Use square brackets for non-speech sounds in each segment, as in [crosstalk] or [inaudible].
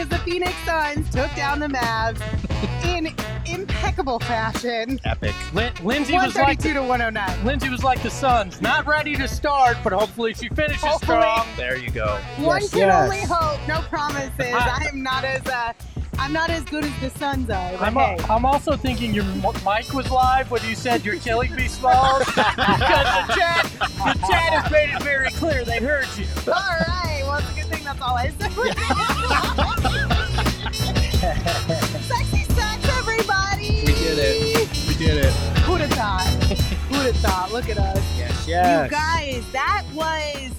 Because the Phoenix Suns took down the Mavs in impeccable fashion. Epic. Lin- Lindsay was like 132 to 109. Lindsay was like the Suns, not ready to start, but hopefully she finishes Hopefully. strong. There you go. One Yes, can yes. only hope. No promises. I am not as uh, I'm not as good as the Suns are. But I'm, hey. I'm also thinking your m- mic was live when you said you're killing me, Smalls, [laughs] because the chat, the chat has made it very clear they heard you. All right. Thing that's all I said. [laughs] Sexy sex, everybody. We did it. We did it. Who'd have thought? Who'd have thought? Look at us. Yes, yes. You guys, that was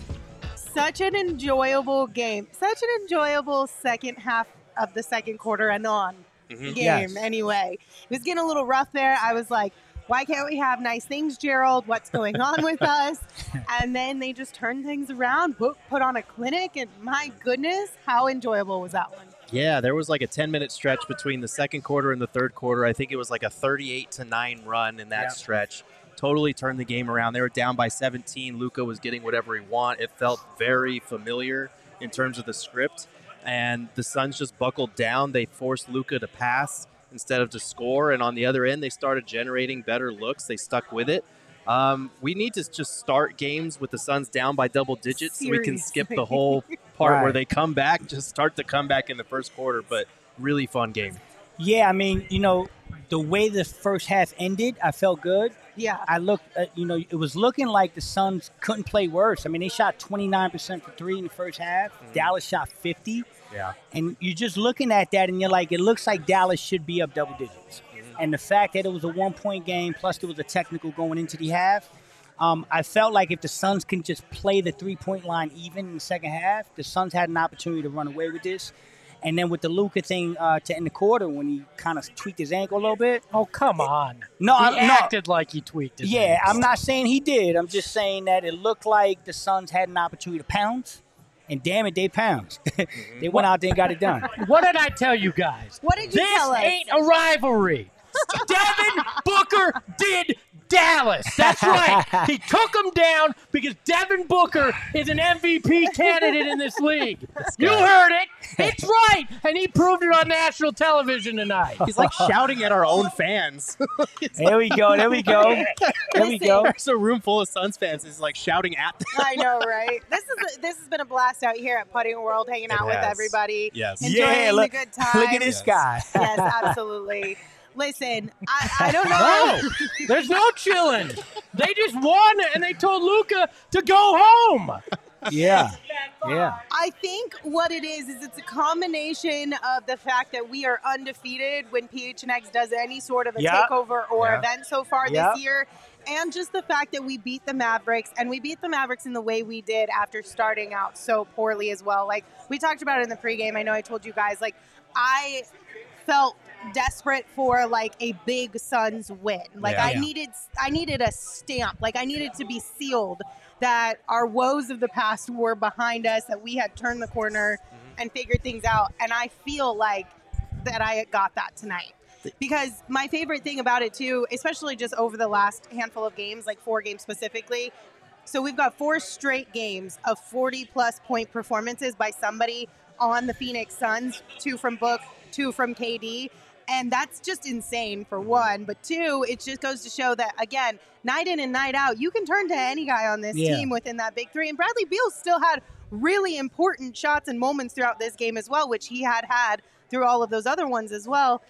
such an enjoyable game. Such an enjoyable second half of the second quarter and on mm-hmm. game, Yes. anyway. It was getting a little rough there. I was like, why can't we have nice things, Gerald? What's going on with [laughs] us? And then they just turned things around, put, put on a clinic, and my goodness, how enjoyable was that one? Yeah, there was like a 10 minute stretch between the second quarter and the third quarter. I think it was like a 38 to 9 run in that Yeah. stretch. Totally turned the game around. They were down by 17. Luka was getting whatever he want. It felt very familiar in terms of the script. And the Suns just buckled down. They forced Luka to pass instead of to score. And on the other end, they started generating better looks. They stuck with it. Um, we need to just start games with the Suns down by double digits so we can skip the whole [laughs] part where they come back. Just start the comeback in the first quarter. But really fun game. Yeah, I mean, you know, the way the first half ended, I felt good. Yeah. I looked, uh, you know, it was looking like the Suns couldn't play worse. I mean, they shot 29% for three in the first half. Dallas shot 50. Yeah. And you're just looking at that and you're like, it looks like Dallas should be up double digits. And the fact that it was a one point game, plus there was a technical going into the half, um, I felt like if the Suns can just play the three point line even in the second half, the Suns had an opportunity to run away with this. And then with the Luka thing uh, to end the quarter, when he kind of tweaked his ankle a little bit. Oh, come on. No, he I, no. acted like he tweaked his Yeah, ankle. I'm not saying he did. I'm just saying that it looked like the Suns had an opportunity to pounce, and damn it, they pounced. [laughs] they went out there and got it done. [laughs] What did I tell you guys? What did you this tell us? ain't a rivalry. [laughs] Devin Booker did Dallas. That's right. [laughs] He took them down because Devin Booker is an MVP candidate in this league. You heard it. It's right. And he proved it on national television tonight. He's like shouting at our own fans. [laughs] There we go. There we go. [laughs] There we go. There's a room full of Suns fans. He's like shouting at them. I know, right? This is a, this has been a blast out here at Putting World, hanging out with everybody, Yes. enjoying Yeah, look, the good times. look at this Yes. guy. Yes, absolutely. Listen, I, I don't [laughs] know. No, there's no chilling. They just won and they told Luka to go home. Yeah, yeah. I think what it is is it's a combination of the fact that we are undefeated when PHNX does any sort of a Yeah. takeover or Yeah. event so far Yeah. this year. And just the fact that we beat the Mavericks and we beat the Mavericks in the way we did after starting out so poorly as well. Like we talked about it in the pregame. I know I told you guys, like, I felt desperate for like a big Suns win. Like Yeah. I Yeah. needed I needed a stamp. Like I needed to be sealed that our woes of the past were behind us, that we had turned the corner mm-hmm. and figured things out. And I feel like that I got that tonight. Because my favorite thing about it too, especially just over the last handful of games, like four games specifically. So we've got four straight games of 40 plus point performances by somebody on the Phoenix Suns, two from Book, two from KD. And that's just insane for one. But two, it just goes to show that, again, night in and night out, you can turn to any guy on this Yeah. team within that big three. And Bradley Beal still had really important shots and moments throughout this game as well, which he had had through all of those other ones as well.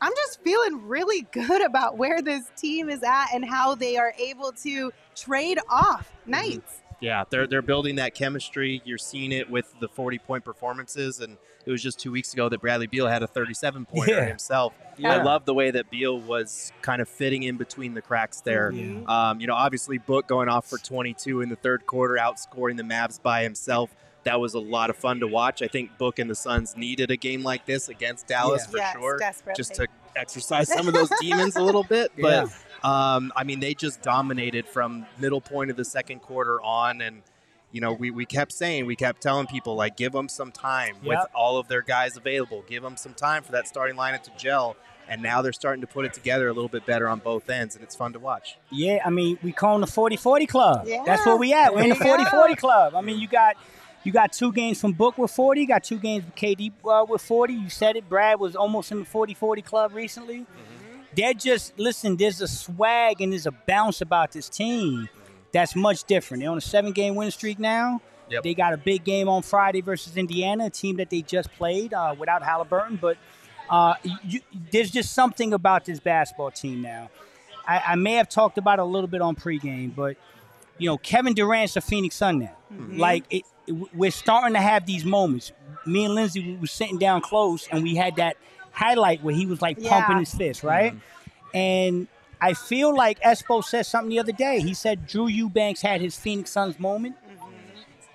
I'm just feeling really good about where this team is at and how they are able to trade off mm-hmm. nights. Yeah, they're they're building that chemistry. You're seeing it with the 40 point performances, and it was just two weeks ago that Bradley Beal had a 37 pointer Yeah. himself. Yeah. I love the way that Beal was kind of fitting in between the cracks there. Um, you know, obviously Book going off for 22 in the third quarter, outscoring the Mavs by himself. That was a lot of fun to watch. I think Book and the Suns needed a game like this against Dallas Yeah. for yes, sure, desperately. just to exercise some of those [laughs] demons a little bit. Yeah. But um, I mean, they just dominated from middle point of the second quarter on, and you know, we, we kept saying, we kept telling people like, give them some time with all of their guys available. Give them some time for that starting lineup to gel. And now they're starting to put it together a little bit better on both ends, and it's fun to watch. Yeah, I mean, we call them the 40-40 club. Yeah, That's where we at. We're in the there 40-40 club. I mean, you got you got two games from Book with 40, you got two games with KD uh, with 40. You said it, Brad was almost in the 40-40 club recently. Mm-hmm. They're just listen, there's a swag and there's a bounce about this team that's much different. They're on a seven-game win streak now. Yep. They got a big game on Friday versus Indiana, a team that they just played uh, without Halliburton. But uh, you, there's just something about this basketball team now. I, I may have talked about it a little bit on pregame, but you know, Kevin Durant's a Phoenix Sun now. Like it, it- we're starting to have these moments. Me and Lindsay we were sitting down close, and we had that highlight where he was like Yeah. pumping his fist, right? And I feel like Espo said something the other day. He said Drew Eubanks had his Phoenix Suns moment. Mm-hmm.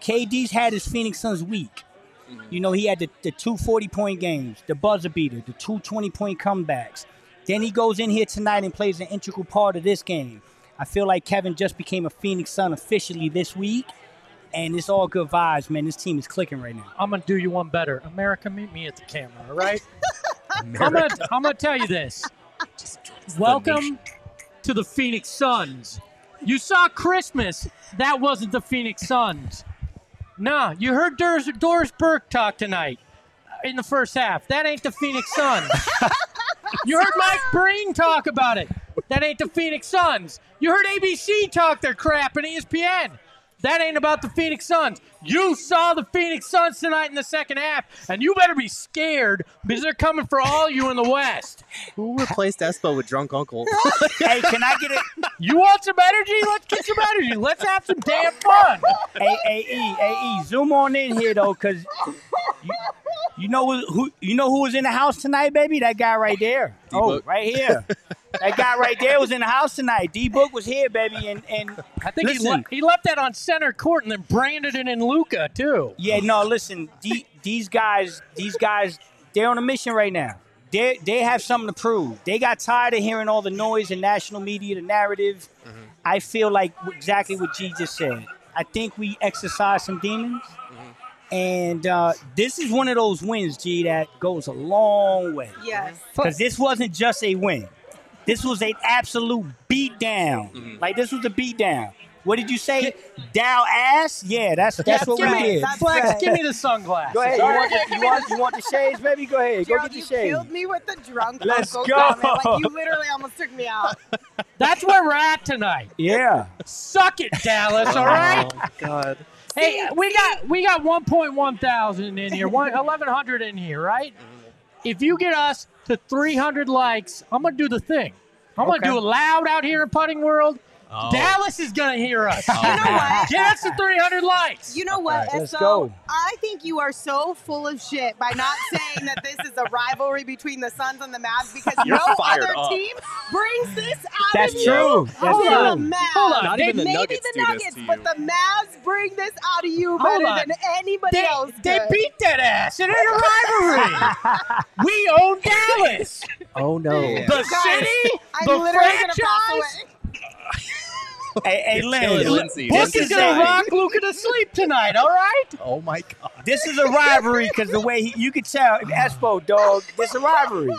KD's had his Phoenix Suns week. Mm-hmm. You know, he had the, the two 40 point games, the buzzer beater, the two 20 point comebacks. Then he goes in here tonight and plays an integral part of this game. I feel like Kevin just became a Phoenix Sun officially this week, and it's all good vibes, man. This team is clicking right now. I'm gonna do you one better. America, meet me at the camera, all right? [laughs] [laughs] I'm gonna I'm gonna tell you this. Welcome to the Phoenix Suns. You saw Christmas. That wasn't the Phoenix Suns. Nah, you heard Doris, Doris Burke talk tonight in the first half. That ain't the Phoenix Suns. you heard Mike Breen talk about it. That ain't the Phoenix Suns. You heard ABC talk their crap and ESPN. That ain't about the Phoenix Suns. You saw the Phoenix Suns tonight in the second half, and you better be scared because they're coming for all you in the West. Who replaced Espo with Drunk Uncle? [laughs] hey, can I get it? You want some energy? Let's get some energy. Let's have some damn fun. hey, hey, E, hey, E, zoom on in here though, cause you, you know who, who you know who was in the house tonight, baby? That guy right there. Oh, D-Book. right here. [laughs] that guy right there was in the house tonight. D Book was here, baby, and and I think he, le- he left that on center court and then branded it in Luka too. yeah, no, listen, the, these guys, these guys, they're on a mission right now. They they have something to prove. They got tired of hearing all the noise in national media, the narrative. I feel like exactly what G just said. I think we exercise some demons. And uh, this is one of those wins, G, that goes a long way. Yes. Because this wasn't just a win. This was an absolute beatdown. Mm-hmm. Like this was a beatdown. What did you say? Dow ass? Yeah, that's that's what we me, did. Flex, give me the sunglasses. Go ahead. You want, the, you, want, you want the shades, baby? Go ahead. Go get the you shades. killed me with the drunk Let's uncle go. comment. Like you literally almost took me out. [laughs] That's where we're at tonight. Yeah. Suck it, Dallas. All right. Oh, God. Hey, we got we got 1.1 thousand in here, one 1100 in here, right? Mm-hmm. If you get us to 300 likes, I'm gonna do the thing. I'm Okay. gonna do it loud out here in putting world. Oh. Dallas is gonna hear us. You know [laughs] what? Get us to 300 likes. You know what? All right, let's so go. I think you are so full of shit by not saying that this is a rivalry between the Suns and the Mavs because You're no other up. team brings this out That's of true. you. That's Hold true. on, Mavs. Hold on. Not They- even the maybe Nuggets the do this Nuggets, to but you. the Mavs bring this out of you Hold better on. than anybody They, else. they beat that ass. It ain't a rivalry. [laughs] we own Dallas, Oh no. Yeah. the guys, city, I'm the literally gonna pass franchise. Hey, hey, Lynn. Lindsay. Book This is gonna rock Luka to sleep tonight. All right. [laughs] Oh, my God. This is a rivalry because the way he, you could tell, Espo, dog, this is a rivalry.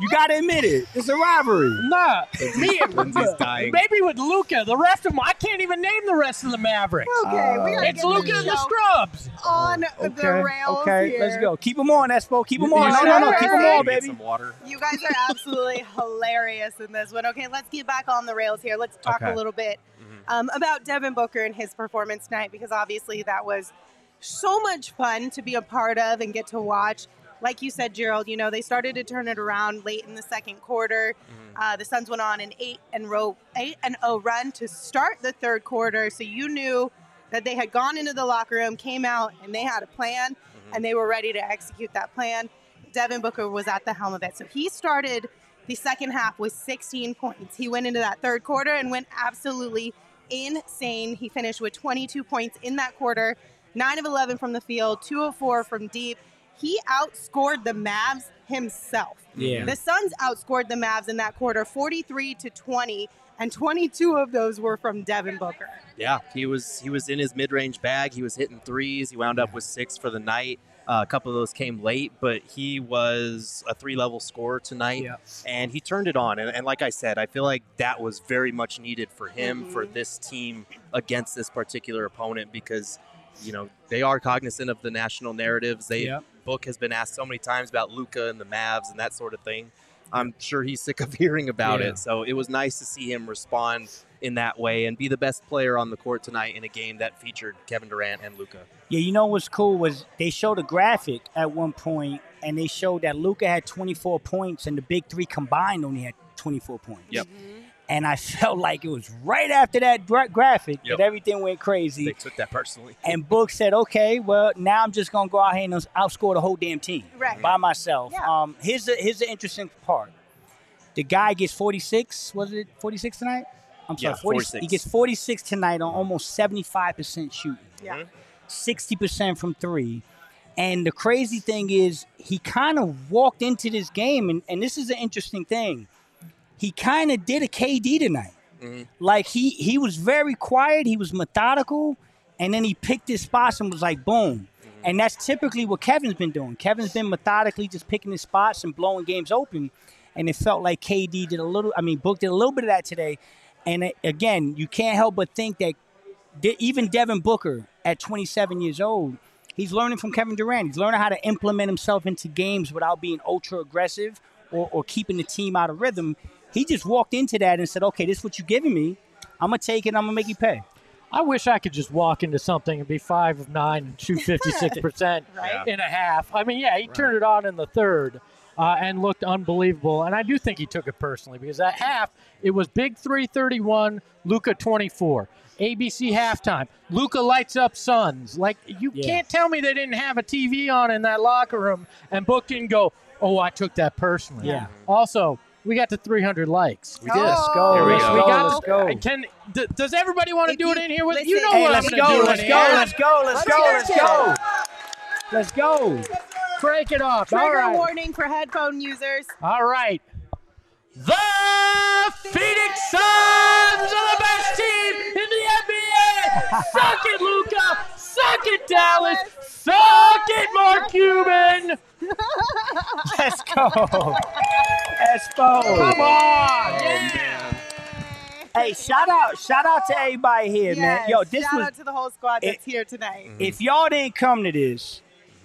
You got to admit it. It's a robbery. Nah, me and Lindsay's dying. maybe with Luka. The rest of them, I can't even name the rest of the Mavericks. Okay, we gotta It's get Luka this and the show Scrubs. on the Okay. rails Okay. here. Let's go. Keep them on, Espo. Keep them on. No, no, no. Keep them on, Get baby. some water. You guys are absolutely [laughs] hilarious in this one. Okay, let's get back on the rails here. Let's talk Okay. a little bit um, about Devin Booker and his performance tonight because obviously that was so much fun to be a part of and get to watch. Like you said, Gerald, you know, they started to turn it around late in the second quarter. Uh, the Suns went on an eight and row eight and oh run to start the third quarter. So you knew that they had gone into the locker room, came out, and they had a plan, and they were ready to execute that plan. Devin Booker was at the helm of it. So he started the second half with 16 points. He went into that third quarter and went absolutely insane. He finished with 22 points in that quarter, 9 of 11 from the field, 2 of 4 from deep. He outscored the Mavs himself. Yeah. The Suns outscored the Mavs in that quarter 43 to 20, and 22 of those were from Devin Booker. Yeah, he was he was in his mid range bag. He was hitting threes. He wound up with six for the night. Uh, a couple of those came late, but he was a three level scorer tonight, Yeah. and he turned it on. And, and like I said, I feel like that was very much needed for him for this team against this particular opponent because you know they are cognizant of the national narratives. They Yep. Book has been asked so many times about Luka and the Mavs and that sort of thing. I'm sure he's sick of [laughs] hearing about Yeah. it. So it was nice to see him respond in that way and be the best player on the court tonight in a game that featured Kevin Durant and Luka. Yeah, you know what's cool was they showed a graphic at one point, and they showed that Luka had 24 points, and the big three combined only had 24 points. Yep. Mm-hmm. And I [laughs] felt like it was right after that gra- graphic Yep. that everything went crazy. They took that personally. And Book said, "Okay, well now I'm just gonna go out here and outscore the whole damn team Right. by myself." Yeah. Um, here's the here's the interesting part. The guy gets 46. Was it 46 tonight? I'm sorry, Yeah, 40 46. He gets 46 tonight on almost 75 percent shooting. Yeah. 60% from three. And the crazy thing is, he kind of walked into this game, and, and this is an interesting thing. He kind of did a KD tonight. Like he he was very quiet, he was methodical, and then he picked his spots and was like, boom. And that's typically what Kevin's been doing. Kevin's been methodically just picking his spots and blowing games open. And it felt like KD did a little, I mean, Book did a little bit of that today. And uh, again, you can't help but think that De- even Devin Booker at 27 years old, he's learning from Kevin Durant. He's learning how to implement himself into games without being ultra aggressive or, or keeping the team out of rhythm. He just walked into that and said, okay, this is what you're giving me. I'm going to take it. I'm going to make you pay. I wish I could just walk into something and be five of nine and shoot [laughs] 56% [laughs] Right. in a half. I mean, yeah, he turned it on in the third uh, and looked unbelievable. And I do think he took it personally because at half, it was Big 331, Luka 24. ABC halftime. Luka lights up Suns. Like, you Yeah. can't tell me they didn't have a TV on in that locker room and Book didn't go, oh, I took that personally. Yeah. Also, we got to 300 likes. We did. Let's go. Here we Let's go. We got Let's go. Can d- does everybody want to If do it in here with you? Know Hey, what let's I'm gonna go. do Let's in go. here. Let's go. Let's go. Let's go. Let's go. Crank it off. Trigger right. warning for headphone users. All right. The Phoenix Suns are the best team in the NBA. Suck it, Luka. Suck it, Dallas. Suck it, Mark Cuban. [laughs] Let's go. Let's go. Come on. Oh, yeah. Hey, shout out, shout out to everybody here, man. Yo, this shout was out to the whole squad that's it- here tonight. if y'all didn't come to this,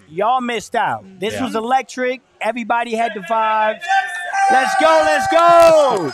y'all missed out. This Yeah. was electric. Everybody had the vibes. Let's go, let's go.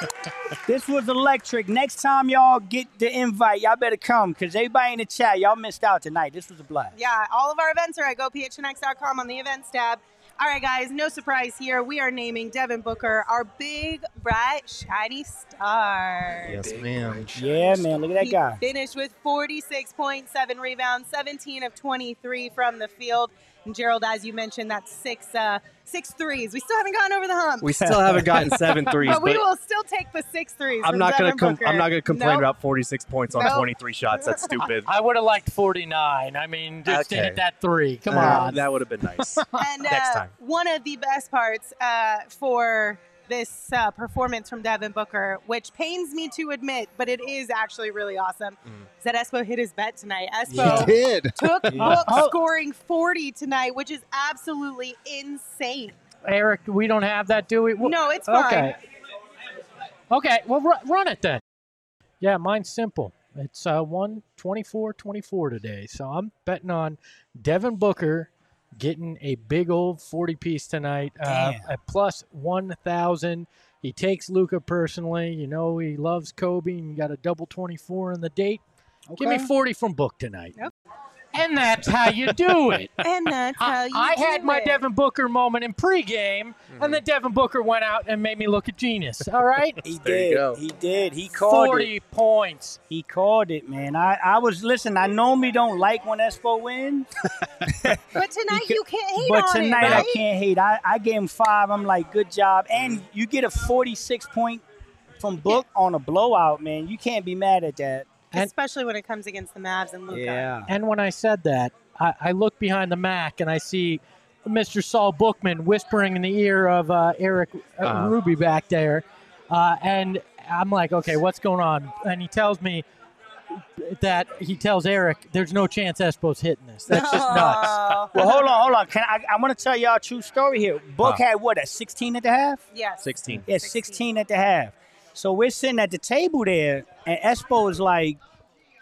[laughs] this was electric. Next time y'all get the invite, y'all better come because everybody in the chat, y'all missed out tonight. This was a blast. Yeah, all of our events are at gophnx.com on the events tab. All right, guys, no surprise here. We are naming Devin Booker our big, bright, shiny star. Yes, ma'am. Yeah, man. Look at that He guy. finished with 46.7 rebounds, 17 of 23 from the field. And Gerald, as you mentioned, that's six uh, six threes. We still haven't gotten over the hump. We still haven't gotten [laughs] seven threes, but we but will still take the six threes. I'm not gonna com- I'm not gonna complain Nope. about 46 points on Nope. 23 shots. That's stupid. [laughs] I would have liked 49. I mean, just to Okay. hit that three. Come Uh, on. that would have been nice. [laughs] And Next uh, time. one of the best parts uh, for this uh, performance from Devin Booker, which pains me to admit, but it is actually really awesome, Mm. is that Espo hit his bet tonight. Yeah. Espo did. [laughs] took Yeah. Book scoring 40 tonight, which is absolutely insane. Eric, we don't have that, do we? Well, No, it's fine. Okay. Okay, well, ru- run it then. Yeah, mine's simple. It's uh, 124 24 today. So I'm betting on Devin Booker getting a big old 40 piece tonight uh, at plus 1,000. He takes Luka personally. You know, he loves Kobe and you got a double 24 in the date. Give me 40 from Book tonight. And that's how you do it. And that's how I, you I had my it. Devin Booker moment in pregame, and mm-hmm. then Devin Booker went out and made me look a genius. All right, He There you did. go. He did. He called it. forty points. He called it, man. I, I was listen. I normally don't like when Espo wins, [laughs] But tonight could- you can't hate but on tonight it, right? I can't hate. I, I gave him five. I'm like, good job. And mm. you get a 46 point from Book on a blowout, man. You can't be mad at that. And- Especially when it comes against the Mavs and Luca. Yeah. And when I said that, I, I look behind the Mac and I see Mr. Saul Bookman whispering in the ear of uh, Eric uh, Uh-huh. Ruby back there, uh, and I'm like, okay, what's going on? And he tells me that he tells Eric, "There's no chance Espo's hitting this. That's just [laughs] nuts." Well, hold on, hold on. Can I? I want to tell y'all a true story here. Book Huh. had what a 16 at the half. yes. 16. Yeah, 16 at the half. So we're sitting at the table there, and Espo is like,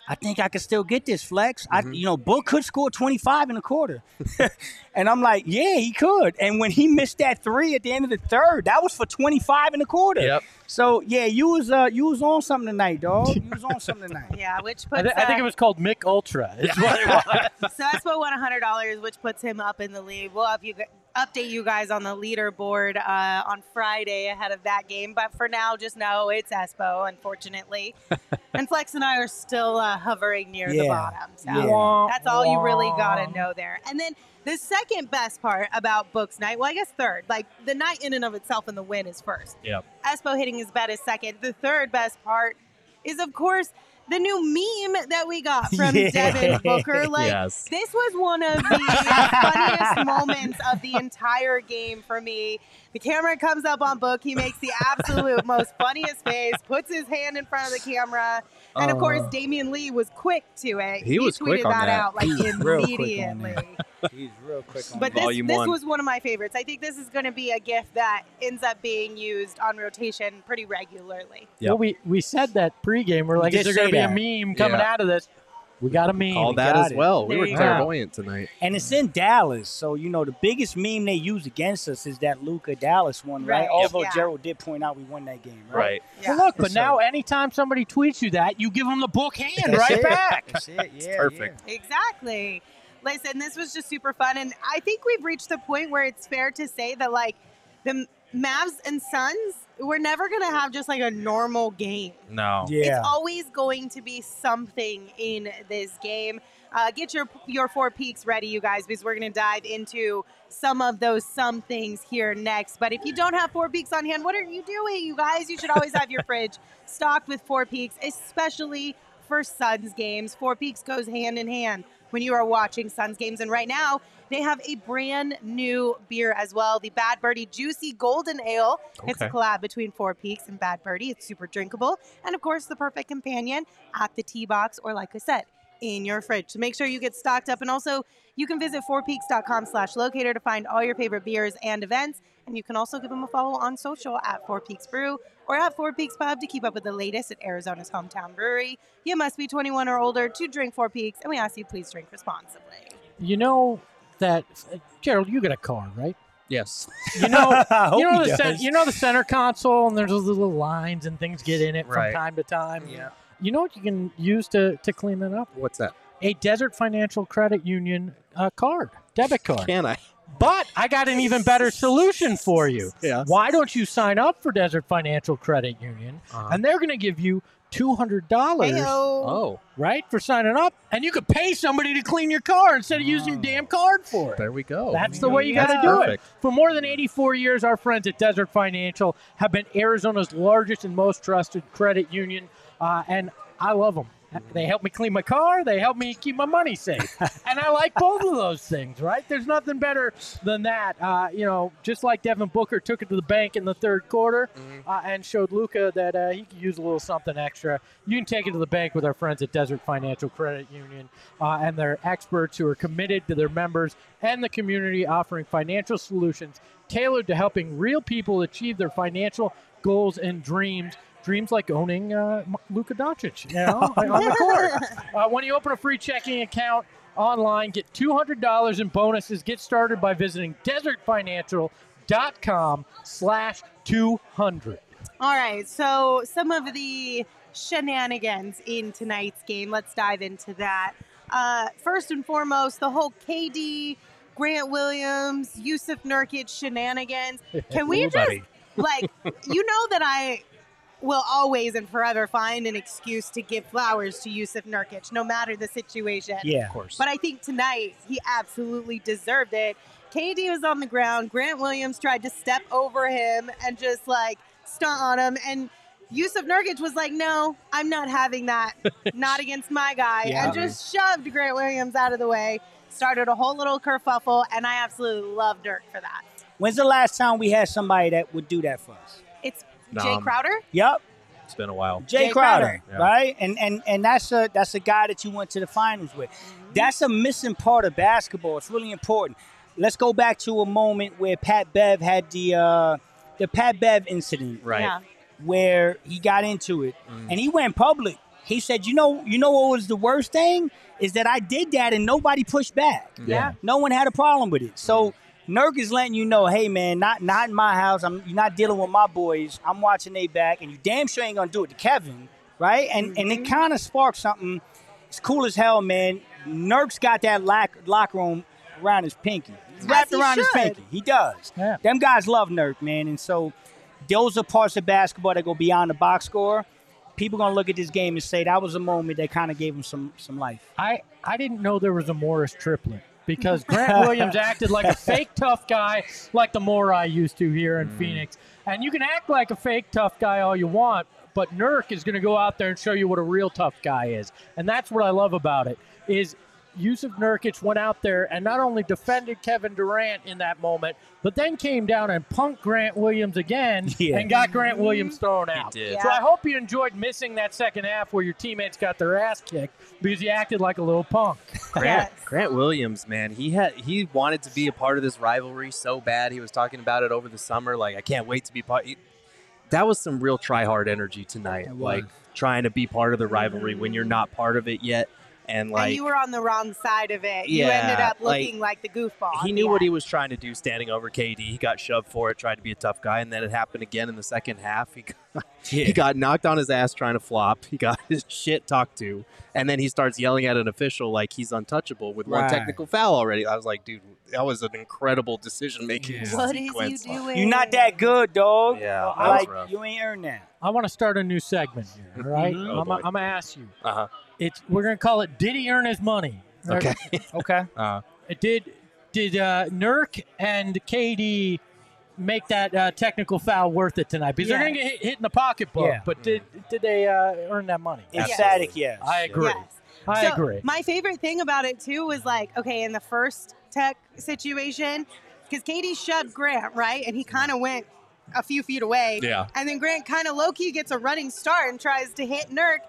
I think I can still get this flex. I, you know, Book could score 25 in a quarter. [laughs] and I'm like, yeah, he could. And when he missed that three at the end of the third, that was for 25 in a quarter. Yep. So yeah, you was uh, you was on something tonight, dog. You was on something tonight. [laughs] Yeah, which I, puts thi- I think uh, it was called Mich Ultra. Is [laughs] what it was. So Espo won hundred dollars, which puts him up in the lead. We'll you gu- update you guys on the leaderboard uh, on Friday ahead of that game. But for now, just know it's Espo, unfortunately. [laughs] and Flex and I are still uh, hovering near the bottom. So Yeah. that's all you really gotta know there. And then the second best part about Books Night, well, I guess third. Like the night in and of itself and the win is first. Yep. Espo hitting his bet is second. The third best part is, of course, the new meme that we got [laughs] from Yeah. Devin Booker. [laughs] Like Yes. this was one of the [laughs] funniest moments of the entire game for me. The camera comes up on Book. He makes the absolute most funniest face, puts his hand in front of the camera, and of course, Oh. Damian Lee was quick to it. He was tweeted quick on that. out like He's real quick on immediately. [laughs] He's real quick on But this, Volume this one. was one of my favorites. I think this is going to be a gift that ends up being used on rotation pretty regularly. Yep. Well, we we said that pregame. We're like, is there going to say be a meme coming Yeah. out of this? We got a meme. All that as it. well. We were you go. clairvoyant tonight. And it's in Dallas, so you know the biggest meme they use against us is that Luka Dallas one, right? Right. Although Yeah. Gerald did point out we won that game, right? Right. Yeah. Well, look, but So- now anytime somebody tweets you that, you give them the book hand That's right it. back. [laughs] That's it. Yeah, perfect. Exactly. Listen, this was just super fun. And I think we've reached the point where it's fair to say that, like, the Mavs and Suns, we're never going to have just like a normal game. No. Yeah. yeah. It's always going to be something in this game. Uh, get your your four peaks ready, you guys, because we're going to dive into some of those some things here next. But if you don't have four peaks on hand, what are you doing, you guys? You should always have your fridge stocked with four peaks, especially for Suns games. Four peaks goes hand in hand when you are watching Suns games. And right now, they have a brand new beer as well, the Bad Birdie Juicy Golden Ale. It's a collab between Four Peaks and Bad Birdie. It's super drinkable. And of course, the perfect companion at the tee box or, like I said, in your fridge. So make sure you get stocked up. And also, you can visit fourpeaks.com slash locator to find all your favorite beers and events. And you can also give them a follow on social at Four Peaks Brew or at Four Peaks Pub to keep up with the latest at Arizona's hometown brewery. You must be 21 or older to drink Four Peaks, and we ask you please drink responsibly. You know that Gerald, you got a car, right? Yes. You know, [laughs] you know the cen- you know the center console, and there's those little lines and things get in it Right. from time to time. Yeah. You know what you can use to to clean that up? What's that? A Desert Financial Credit Union uh, card, debit card. Can I? But I got an even better solution for you. Yeah. Why don't you sign up for Desert Financial Credit Union, Uh-huh. and they're going to give you two hundred dollars, Heyo. Oh, right, for signing up, and you could pay somebody to clean your car instead of using your damn card for it. there we go. That's the way you got to do perfect. it. For more than 84 years, our friends at Desert Financial have been Arizona's largest and most trusted credit union, uh, and I love them. They help me clean my car. They help me keep my money safe, [laughs] and I like both of those things. Right? There's nothing better than that. Uh, you know, just like Devin Booker took it to the bank in the third quarter uh, and showed Luka that uh, he could use a little something extra. You can take it to the bank with our friends at Desert Financial Credit Union, uh, and they're experts who are committed to their members and the community, offering financial solutions tailored to helping real people achieve their financial goals and dreams. Dreams like owning uh, Luka Doncic, you know, [laughs] on the court. [laughs] Uh, when you open a free checking account online, get $200 in bonuses. Get started by visiting desertfinancial.com slash 200. All right, so some of the shenanigans in tonight's game. Let's dive into that. Uh, first and foremost, the whole KD, Grant Williams, Yusuf Nurkic shenanigans. [laughs] Can we Ooh, just buddy. like you know that I will always and forever find an excuse to give flowers to Yusuf Nurkic, no matter the situation. Yeah. Of course. But I think tonight he absolutely deserved it. KD was on the ground. Grant Williams tried to step over him and just like stunt on him. And Yusuf Nurkic was like, no, I'm not having that. [laughs] not against my guy. Yeah. And just shoved Grant Williams out of the way. Started a whole little kerfuffle. And I absolutely love Nurk for that. When's the last time we had somebody that would do that for us? It's Jae Crowder. Yep. it's been a while. Jae, Jae Crowder, Crowder. Yeah. right? And and and that's a that's a guy that you went to the finals with. That's a missing part of basketball. It's really important. Let's go back to a moment where Pat Bev had the uh, the Pat Bev incident, Right. Yeah. where he got into it, Mm. and he went public. He said, "You know, you know what was the worst thing is that I did that and nobody pushed back. Yeah. No one had a problem with it. So." Nurk is letting you know, hey man, not not in my house. I'm you're not dealing with my boys. I'm watching they back, and you damn sure ain't gonna do it to Kevin, right? And and it mm-hmm. kind of sparked something. It's cool as hell, man. Nurk's got that lock, locker room around his pinky. As wrapped he around his pinky. He does. Yeah. Them guys love Nurk, man, and so those are parts of basketball that go beyond the box score. People gonna look at this game and say that was a moment that kind of gave him some some life. I, I didn't know there was a Morris triplet because [laughs] Grant Williams acted like a fake tough guy, like the Morai used to here in mm. Phoenix. And you can act like a fake tough guy all you want, but Nurk is going to go out there and show you what a real tough guy is. And that's what I love about it is Yusuf Nurkic went out there and not only defended Kevin Durant in that moment, but then came down and punked Grant Williams again [laughs] Yeah. and got Grant Williams thrown out. did. Yeah. So I hope you enjoyed missing that second half where your teammates got their ass kicked because you acted like a little punk. [laughs] Grant, Yes. Grant Williams, man, he had he wanted to be a part of this rivalry so bad. He was talking about it over the summer. Like, I can't wait to be part. he- that was some real try hard energy tonight. Like trying to be part of the rivalry when you're not part of it yet, and like and you were on the wrong side of it. you ended up looking like, the goofball. he knew the what he was trying to do standing over KD. He got shoved for it, tried to be a tough guy, and then it happened again in the second half. He got, he got knocked on his ass trying to flop. He got [laughs] his shit talked to, and then he starts yelling at an official like he's untouchable with one technical foul already. I was like, dude, that was an incredible decision making Yeah. What is you doing? You're not that good, dog. Yeah, that was like rough. you ain't earned that. I want to start a new segment here, [laughs] all right? Oh, I'm. I'm going to ask you. Uh-huh. It's We're going to call it Did he earn his money? Right? [laughs] Okay. Okay. Uh, Did did uh, Nurk and KD make that uh, technical foul worth it tonight? Because they're going to get hit, hit in the pocketbook. Yeah. But did did they uh, earn that money? Emphatic, yes. I agree. Yes. I so agree. My favorite thing about it too was like, okay, in the first tech situation, because KD shoved Grant right, and he kind of went a few feet away. Yeah. And then Grant kind of low key gets a running start and tries to hit Nurk,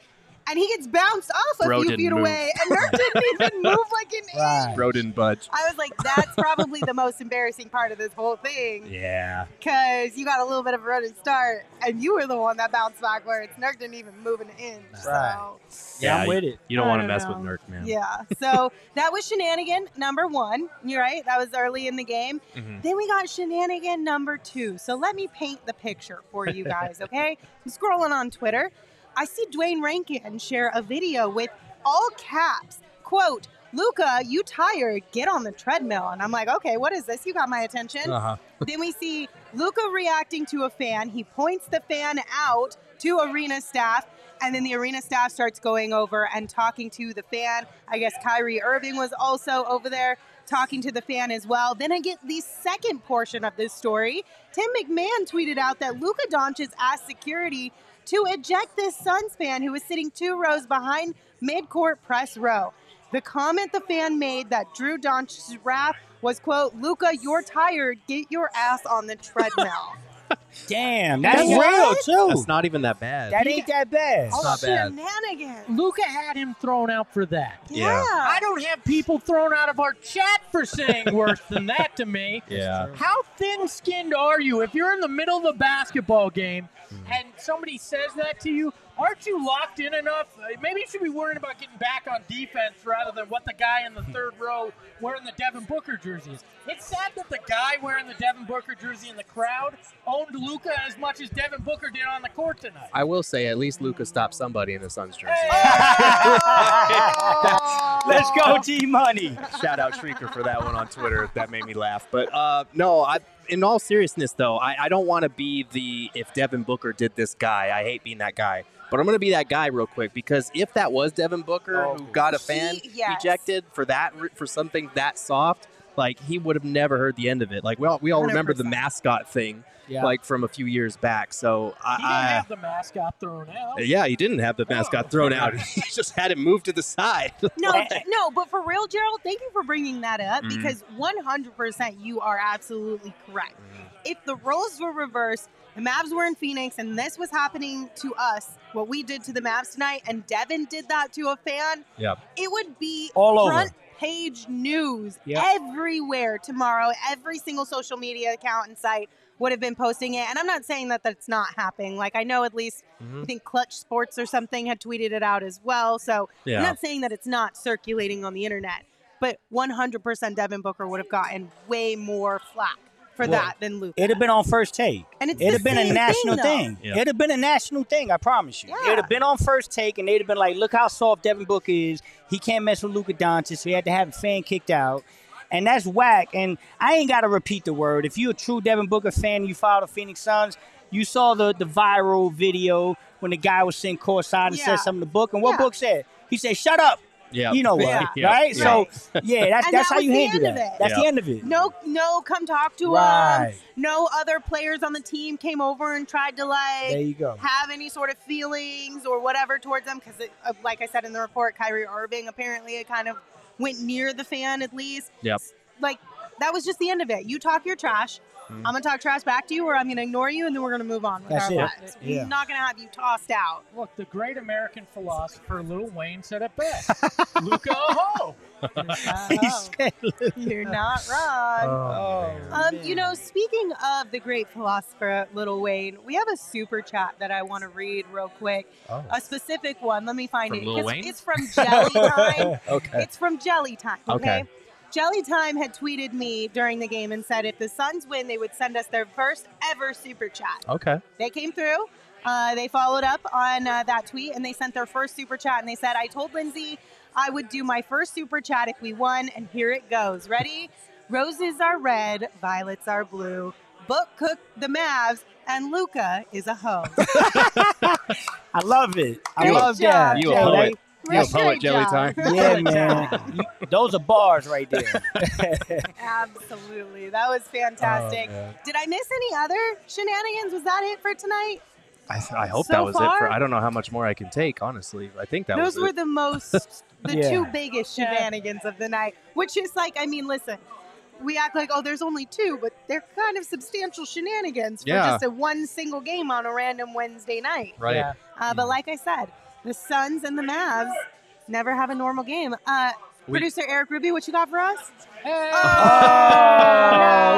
and he gets bounced off a Bro few didn't feet move. away, and Nurk didn't even move like an [laughs] Right. inch. Bro didn't budge. I was like, that's probably the most embarrassing part of this whole thing. Yeah. Because you got a little bit of a running start, and you were the one that bounced backwards. Nurk didn't even move an inch. Right. So. Yeah, I'm with it. You don't I want to mess know. with Nurk, man. Yeah. So [laughs] that was shenanigan number one. You're right. That was early in the game. Mhm. Then we got shenanigan number two. So let me paint the picture for you guys, okay? [laughs] I'm scrolling on Twitter. I see Duane Rankin share a video with all caps, quote, Luka, you tired? Get on the treadmill. And I'm like, okay, what is this? You got my attention. Uh-huh. [laughs] then we see Luka reacting to a fan. He points the fan out to arena staff, and then the arena staff starts going over and talking to the fan. I guess Kyrie Irving was also over there talking to the fan as well. Then I get the second portion of this story. Tim McMahon tweeted out that Luka Doncic asked security to eject this Suns fan who was sitting two rows behind mid-court press row. The comment the fan made that drew Doncic's wrath was, quote, Luka, you're tired. Get your ass on the treadmill. [laughs] Damn, that's What? real too. That's not even that bad. that ain't that bad. oh, not bad. shenanigans. Luka had him thrown out for that. Yeah. I don't have people thrown out of our chat for saying worse than that to me. [laughs] yeah. How thin skinned are you? If you're in the middle of a basketball game hmm. and somebody says that to you, aren't you locked in enough? Uh, Maybe you should be worrying about getting back on defense rather than what the guy in the third row wearing the Devin Booker jersey is. It's sad that the guy wearing the Devin Booker jersey in the crowd owned Luka as much as Devin Booker did on the court tonight. I will say, at least Luka stopped somebody in the Suns jersey. [laughs] Let's go, [laughs] G Money. Shout out Shrieker for that one on Twitter. That made me laugh. But uh, no, I, in all seriousness, though, I, I don't want to be the if Devin Booker did this guy. I hate being that guy. But I'm going to be that guy real quick because if that was Devin Booker Oh. who got a fan He- yes. ejected for that for something that soft, like he would have never heard the end of it. Like we all, we all remember the mascot thing, Yeah. like from a few years back. So He didn't I, have the mascot thrown out. Yeah, he didn't have the mascot thrown out. [laughs] He just had it moved to the side. [laughs] No, no, but for real, Gerald, thank you for bringing that up Mhm. because 100% you are absolutely correct. If the roles were reversed, the Mavs were in Phoenix and this was happening to us, what we did to the Mavs tonight, and Devin did that to a fan, Yep. it would be All over. front page news Yep. everywhere tomorrow. Every single social media account and site would have been posting it. And I'm not saying that that's not happening. Like, I know at least, Mhm. I think Clutch Sports or something had tweeted it out as well. So I'm not saying that it's not circulating on the internet, but 100% Devin Booker would have gotten way more flack for Well, that than Luke. It'd have been on first take. And it's It'd have been a national thing, thing. Yeah. It'd have been a national thing. I promise you. Yeah. It'd have been on first take, and they'd have been like, "Look how soft Devin Booker is. He can't mess with Luka Doncic. So he had to have a fan kicked out." And that's whack. And I ain't got to repeat the word. If you're a true Devin Booker fan, you follow the Phoenix Suns. You saw the the viral video when the guy was sitting courtside and Yeah. said something to Book. And what Yeah. Book said? He said, "Shut up." Yeah. You know what, Yeah. Yeah. right? Yeah. So yeah, that's And that's that how you handle that. it. That's the end of it. No, no, come talk to Right. him. No other players on the team came over and tried to like There you go. have any sort of feelings or whatever towards them because, uh, like I said in the report, Kyrie Irving apparently it kind of went near the fan at least. Yep. Like that was just the end of it. You talk your trash. Mhm. I'm gonna talk trash back to you, or I'm gonna ignore you, and then we're gonna move on with That's our it. lives. Yeah. I'm not gonna have you tossed out. Look, the great American philosopher Lil Wayne said it best. [laughs] Luka ho. [laughs] He said, You're not wrong. Oh, Um, you know, speaking of the great philosopher Little Wayne, we have a super chat that I want to read real quick. Oh. A specific one. Let me find From it. Lil 'cause Wayne? It's from Jelly Time. [laughs] Okay. it's from Jelly Time. Okay? Okay. Jelly Time had tweeted me during the game and said if the Suns win, they would send us their first ever super chat. Okay. They came through. Uh, they followed up on uh, that tweet and they sent their first super chat and they said, I told Lindsay I would do my first super chat if we won, and here it goes. Ready? Roses are red, violets are blue. Book cook the Mavs, and Luka is a hoe. [laughs] I love it. I Great love job, that. You a poet. You a Great poet, Jelly job. Time. [laughs] Yeah, man. You- those are bars right there. [laughs] Absolutely. That was fantastic. Did I miss any other shenanigans? Was that it for tonight? I, I hope So that was it. far? For I don't know how much more I can take. Honestly, I think that Those was were it. the most, [laughs] the Yeah. two biggest shenanigans of the night, which is like, I mean, listen, we act like, oh, there's only two, but they're kind of substantial shenanigans for Yeah. just a one single game on a random Wednesday night. right. Yeah. Uh, but like I said, the Suns and the Mavs never have a normal game. Uh, We- Producer Eric Ruby, what you got for us? Hey. Oh,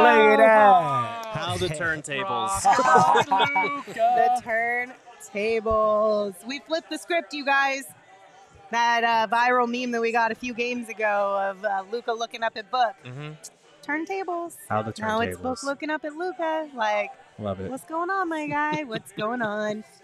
look at that. How the turntables. [laughs] the turntables. We flipped the script, you guys. That uh, viral meme that we got a few games ago of uh, Luka looking up at Book. hmm Turntables. How the turntables. Now it's Book looking up at Luka. Like, Love it. what's going on, my guy? What's going on? [laughs]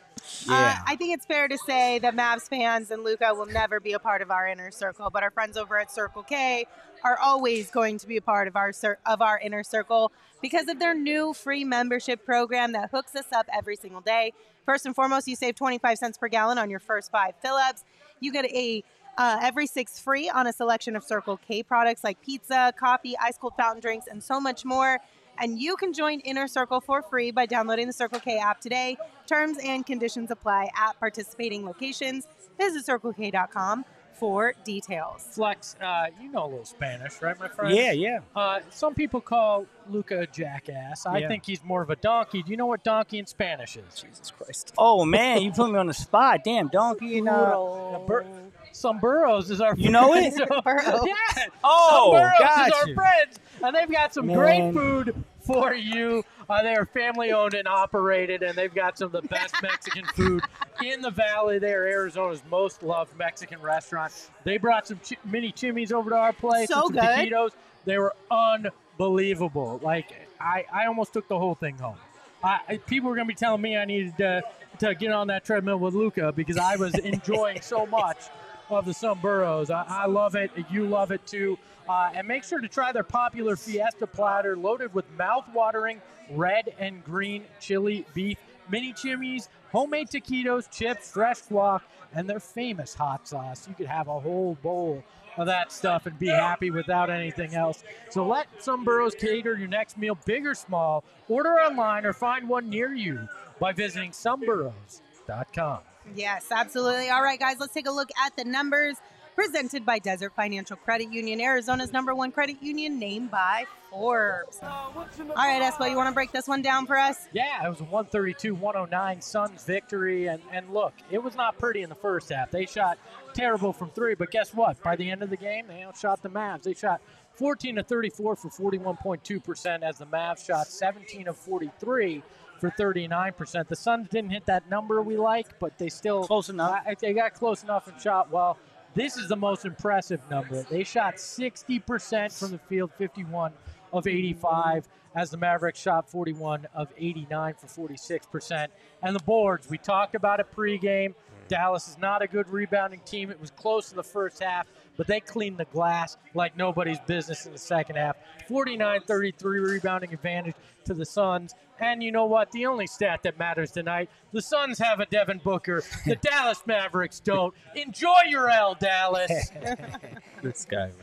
Uh, I think it's fair to say that Mavs fans and Luca will never be a part of our inner circle, but our friends over at Circle K are always going to be a part of our of our inner circle because of their new free membership program that hooks us up every single day. First and foremost, you save 25 cents per gallon on your first five fill-ups. You get a uh, every six free on a selection of Circle K products like pizza, coffee, ice cold fountain drinks, and so much more. And you can join Inner Circle for free by downloading the Circle K app today. Terms and conditions apply at participating locations. Visit CircleK.com for details. Flex, uh, you know a little Spanish, right, my friend? Yeah, yeah. Uh, some people call Luka a jackass. I Yeah. think he's more of a donkey. Do you know what donkey in Spanish is? Jesus Christ. Oh man, you put me on the spot. Damn, donkey and uh, A bur- Someburros is our. You know it? [laughs] Yeah. Oh, Someburros got is our friends, and they've got some Man. great food for you Uh, they are family owned and operated, and they've got some of the best [laughs] Mexican food in the valley. They are Arizona's most loved Mexican restaurant. They brought some chi- mini chimneys over to our place. So good. taquitos. They were unbelievable. Like I, I almost took the whole thing home. I, I- people were going to be telling me I needed to, to get on that treadmill with Luka because I was [laughs] enjoying so much of the Someburros. I, I love it. You love it too. Uh, and make sure to try their popular Fiesta platter loaded with mouth-watering red and green chili beef, mini chimneys, homemade taquitos, chips, fresh guac, and their famous hot sauce. You could have a whole bowl of that stuff and be happy without anything else. So let Someburros cater your next meal, big or small. Order online or find one near you by visiting someburros.com. Yes, absolutely. All right, guys, let's take a look at the numbers presented by Desert Financial Credit Union, Arizona's number one credit union, named by Forbes. All right, Espo, you want to break this one down for us? Yeah, it was a 132 109 Suns victory. And, and look, it was not pretty in the first half. They shot terrible from three, but guess what? By the end of the game, they outshot the Mavs. They shot 14 to 34 for 41.2%, as the Mavs shot 17 of 43 for 39%. The Suns didn't hit that number we like, but they still Close enough. I, they got close enough and shot well. This is the most impressive number. They shot 60% from the field, 51 of 85, as the Mavericks shot 41 of 89 for 46%. And the boards, we talked about it pregame. Dallas is not a good rebounding team. It was close in the first half, but they cleaned the glass like nobody's business in the second half. 49 33 rebounding advantage to the Suns. And you know what? The only stat that matters tonight the Suns have a Devin Booker. The [laughs] Dallas Mavericks don't. Enjoy your L, Dallas. [laughs] This guy, man.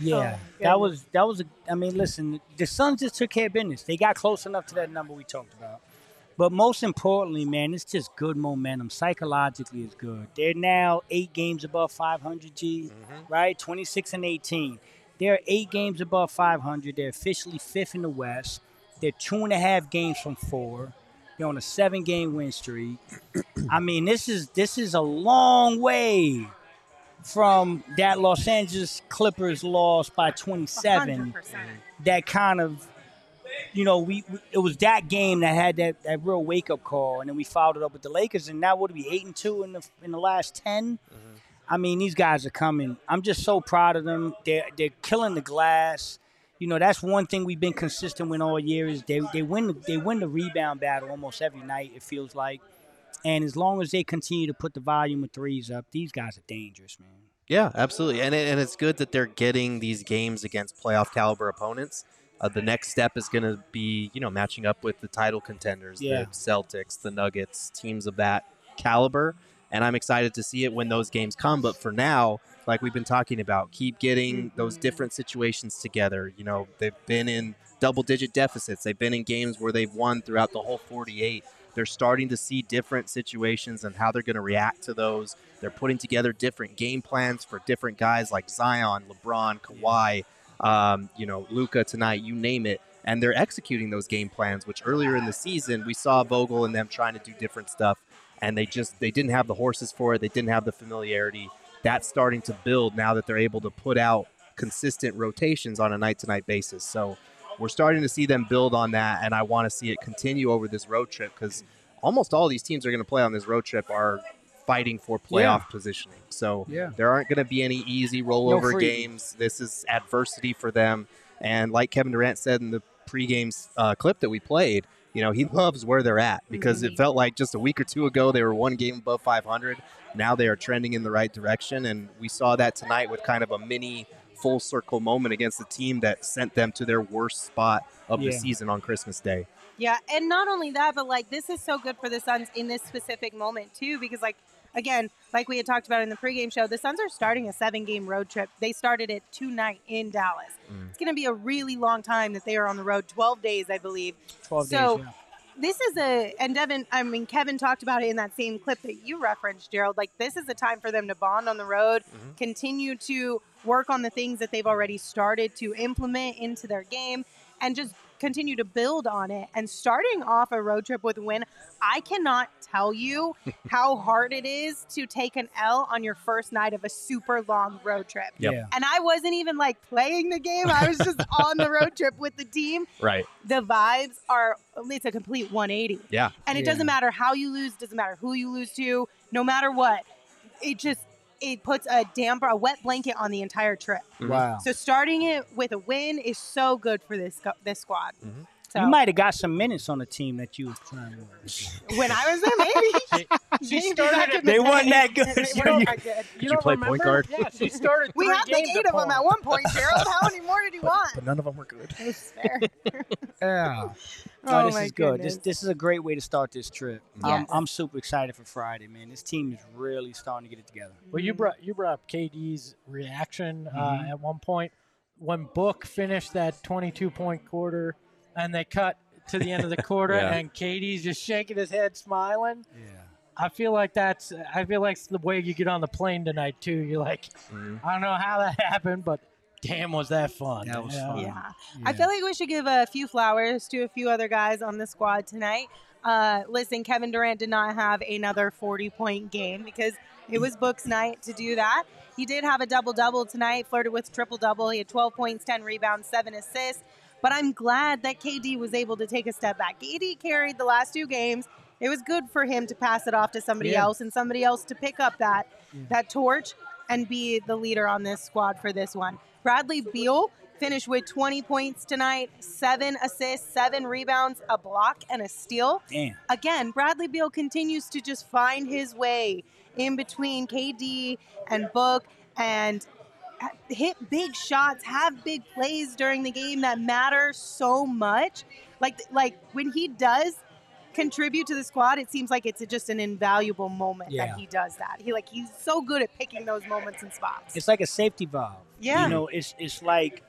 Yeah, oh, that was that was. A, I mean, listen, the Suns just took care of business. They got close enough to that number we talked about. But most importantly, man, it's just good momentum. Psychologically, it's good. They're now eight games above 500 G, mm-hmm. right? 26 and 18. They're eight games above 500. They're officially fifth in the West. They're two and a half games from four. They're on a seven-game win streak. I mean, this is this is a long way from that Los Angeles Clippers loss by 27 100%. that kind of you know we, we it was that game that had that, that real wake up call and then we followed it up with the Lakers and now what are we 8 and 2 in the in the last 10 I mean these guys are coming I'm just so proud of them they're they're killing the glass you know that's one thing we've been consistent with all year is they they win the, they win the rebound battle almost every night it feels like and as long as they continue to put the volume of threes up these guys are dangerous man Yeah, absolutely, and it, and it's good that they're getting these games against playoff caliber opponents. Uh, the next step is going to be, you know, matching up with the title contenders, Yeah. the Celtics, the Nuggets, teams of that caliber. And I'm excited to see it when those games come. But for now, like we've been talking about, keep getting those different situations together. You know, they've been in double digit deficits. They've been in games where they've won throughout the whole 48. They're starting to see different situations and how they're going to react to those. They're putting together different game plans for different guys like Zion, LeBron, Kawhi, um, you know, Luka tonight, you name it. And they're executing those game plans, which earlier in the season we saw Vogel and them trying to do different stuff, and they just they didn't have the horses for it. They didn't have the familiarity. That's starting to build now that they're able to put out consistent rotations on a night to night basis. So we're starting to see them build on that, and I want to see it continue over this road trip because almost all these teams are going to play on this road trip are fighting for playoff positioning. So Yeah. there aren't going to be any easy rollover free. games. This is adversity for them, and like Kevin Durant said in the pregame uh, clip that we played, you know he loves where they're at because it mm-hmm. felt like just a week or two ago they were one game above 500. Now they are trending in the right direction, and we saw that tonight with kind of a mini full circle moment against the team that sent them to their worst spot of the season on Christmas Day. Yeah, and not only that, but like this is so good for the Suns in this specific moment too, because like again, like we had talked about in the pregame show, the Suns are starting a seven-game road trip. They started it tonight in Dallas. Mm. It's going to be a really long time that they are on the road, twelve days, I believe. 12 So- days yeah. This is a and Devin, I mean Kevin talked about it in that same clip that you referenced, Gerald. Like this is a time for them to bond on the road, mm-hmm. continue to work on the things that they've already started to implement into their game, and just continue to build on it. And starting off a road trip with a win, I cannot tell you [laughs] how hard it is to take an L on your first night of a super long road trip. Yep. Yeah. And I wasn't even like playing the game. I was just [laughs] on the road trip with the team. Right. The vibes are it's a complete 180. Yeah. And it Yeah. doesn't matter how you lose, doesn't matter who you lose to, no matter what. It just it puts a damper, a wet blanket on the entire trip. Mm-hmm. Wow. So starting it with a win is so good for this this squad. Mm-hmm. So You might have got some minutes on the team that you was trying to [laughs] when I was there, maybe. She Maybe started back at- in the They weren't that good, They so weren't you- that good. You, you don't play point guard? Yeah, she started. [laughs] We had like eight of them at one point, Gerald. How many more did you want? But none of them were good. It's [laughs] fair. Yeah. Oh, No, this is good. This goodness. this is a great way to start this trip. I'm, I'm super excited for Friday, man. This team is really starting to get it together. Well, you brought you brought up KD's reaction Mm-hmm. uh, at one point when Book finished that 22 point quarter, and they cut to the end of the [laughs] quarter, Yeah. and KD's just shaking his head, smiling. Yeah. I feel like that's I feel like it's the way you get on the plane tonight too. You're like, Mhm. I don't know how that [laughs] happened, but damn, was that fun? That was Yeah. fun. Yeah. I feel like we should give a few flowers to a few other guys on the squad tonight. Uh, listen, Kevin Durant did not have another 40 point game because it was Book's night to do that. He did have a double double tonight, flirted with triple double. He had 12 points, 10 rebounds, 7 assists. But I'm glad that KD was able to take a step back. KD carried the last two games. It was good for him to pass it off to somebody Yeah. else and somebody else to pick up that that torch and be the leader on this squad for this one. Bradley Beal finished with 20 points tonight, seven assists, seven rebounds, a block, and a steal. Damn. Again, Bradley Beal continues to just find his way in between KD and Book and hit big shots, have big plays during the game that matter so much. Like like when he does contribute to the squad, it seems like it's just an invaluable moment Yeah. that he does that. He like he's so good at picking those moments and spots. It's like a safety valve. Yeah. You know, it's it's like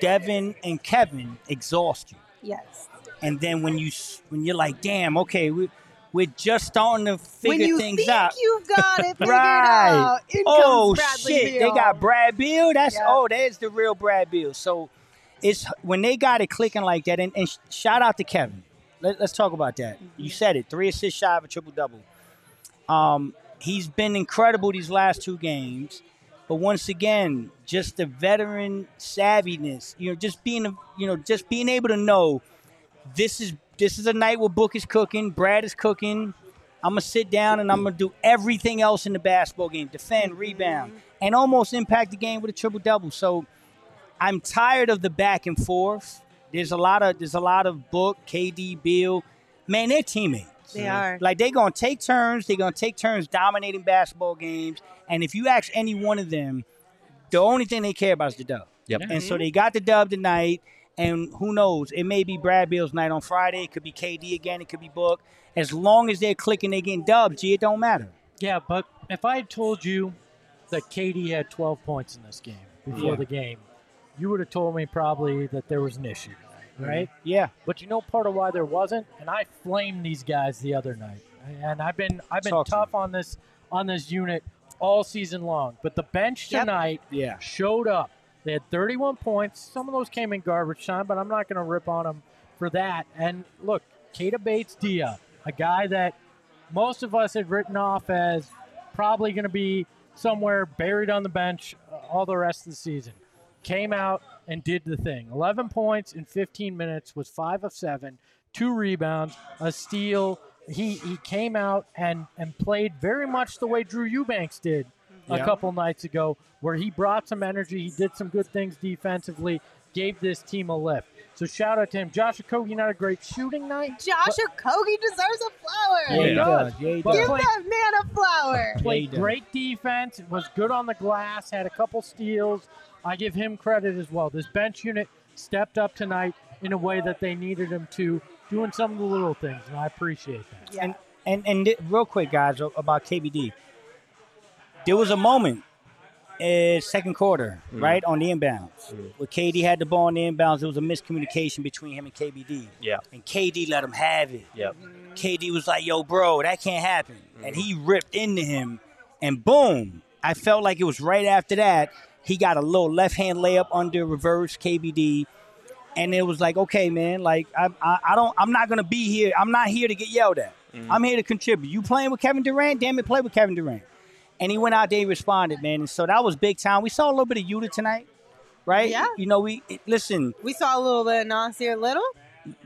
Devin and Kevin exhaust you, yes. and then when you when you're like, damn, okay, we we're just starting to When figure you things think out. you've got it [laughs] figured Right. out, in oh shit, Beal. they got Brad Beal. That's Yeah. oh, there's the real Brad Beal. So it's when they got it clicking like that, and, and shout out to Kevin. Let, us talk about that. You said it, three assists shy of a triple double. Um, he's been incredible these last two games, but once again, just the veteran savviness. You know, just being a- you know, just being able to know this is this is a night where Book is cooking, Brad is cooking. I'm gonna sit down and I'm gonna do everything else in the basketball game: defend, rebound, and almost impact the game with a triple double. So I'm tired of the back and forth. There's a lot of there's a lot of Book, KD, Beal. Man, they're teammates. They are. Like they're gonna take turns. They're gonna take turns dominating basketball games. And if you ask any one of them, the only thing they care about is the dub. Yep. And so they got the dub tonight. And who knows? It may be Brad Beal's night on Friday. It could be KD again. It could be Book. As long as they're clicking, they're getting dubs. Gee, it don't matter. Yeah, but if I had told you that KD had 12 points in this game before Yeah. the game, you would have told me probably that there was an issue, mm-hmm. right? Yeah. But you know part of why there wasn't, and I flamed these guys the other night, and I've been I've been Talk tough me. on this on this unit all season long. But the bench Yep. tonight Yeah. showed up. They had 31 points. Some of those came in garbage time, but I'm not going to rip on them for that. And look, Keita Bates-Diop, a guy that most of us had written off as probably going to be somewhere buried on the bench uh, all the rest of the season, came out and did the thing. 11 points in 15 minutes, was five of seven, two rebounds, a steal. He he came out and and played very much the way Drew Eubanks did a Yeah. couple nights ago, where he brought some energy. He did some good things defensively, gave this team a lift. So shout out to him. Josh Okogie, not a great shooting night. Josh Okogie deserves a flower. Yeah, he he does. does. Yeah, he does. Give play- that man a flower. Played he great defense, was good on the glass, had a couple steals. I give him credit as well. This bench unit stepped up tonight in a way that they needed him to, doing some of the little things, and I appreciate that. Yeah. And and and real quick, guys, about KBD. There was a moment, uh, second quarter, mm. right on the inbounds, mm. where KD had the ball on the inbounds. There was a miscommunication between him and KBD, Yeah. and KD let him have it. Yep. KD was like, "Yo, bro, that can't happen," and mm-hmm. he ripped into him, and boom! I felt like it was right after that he got a little left hand layup under reverse KBD. and it was like, okay, man, like I, I, I don't, I'm not gonna be here. I'm not here to get yelled at. Mm-hmm. I'm here to contribute. You playing with Kevin Durant? Damn it, play with Kevin Durant. And he went out there, and responded, man. And so that was big time. We saw a little bit of Yuta tonight, right? Yeah. You know, we listen. We saw a little bit of Nassir Little.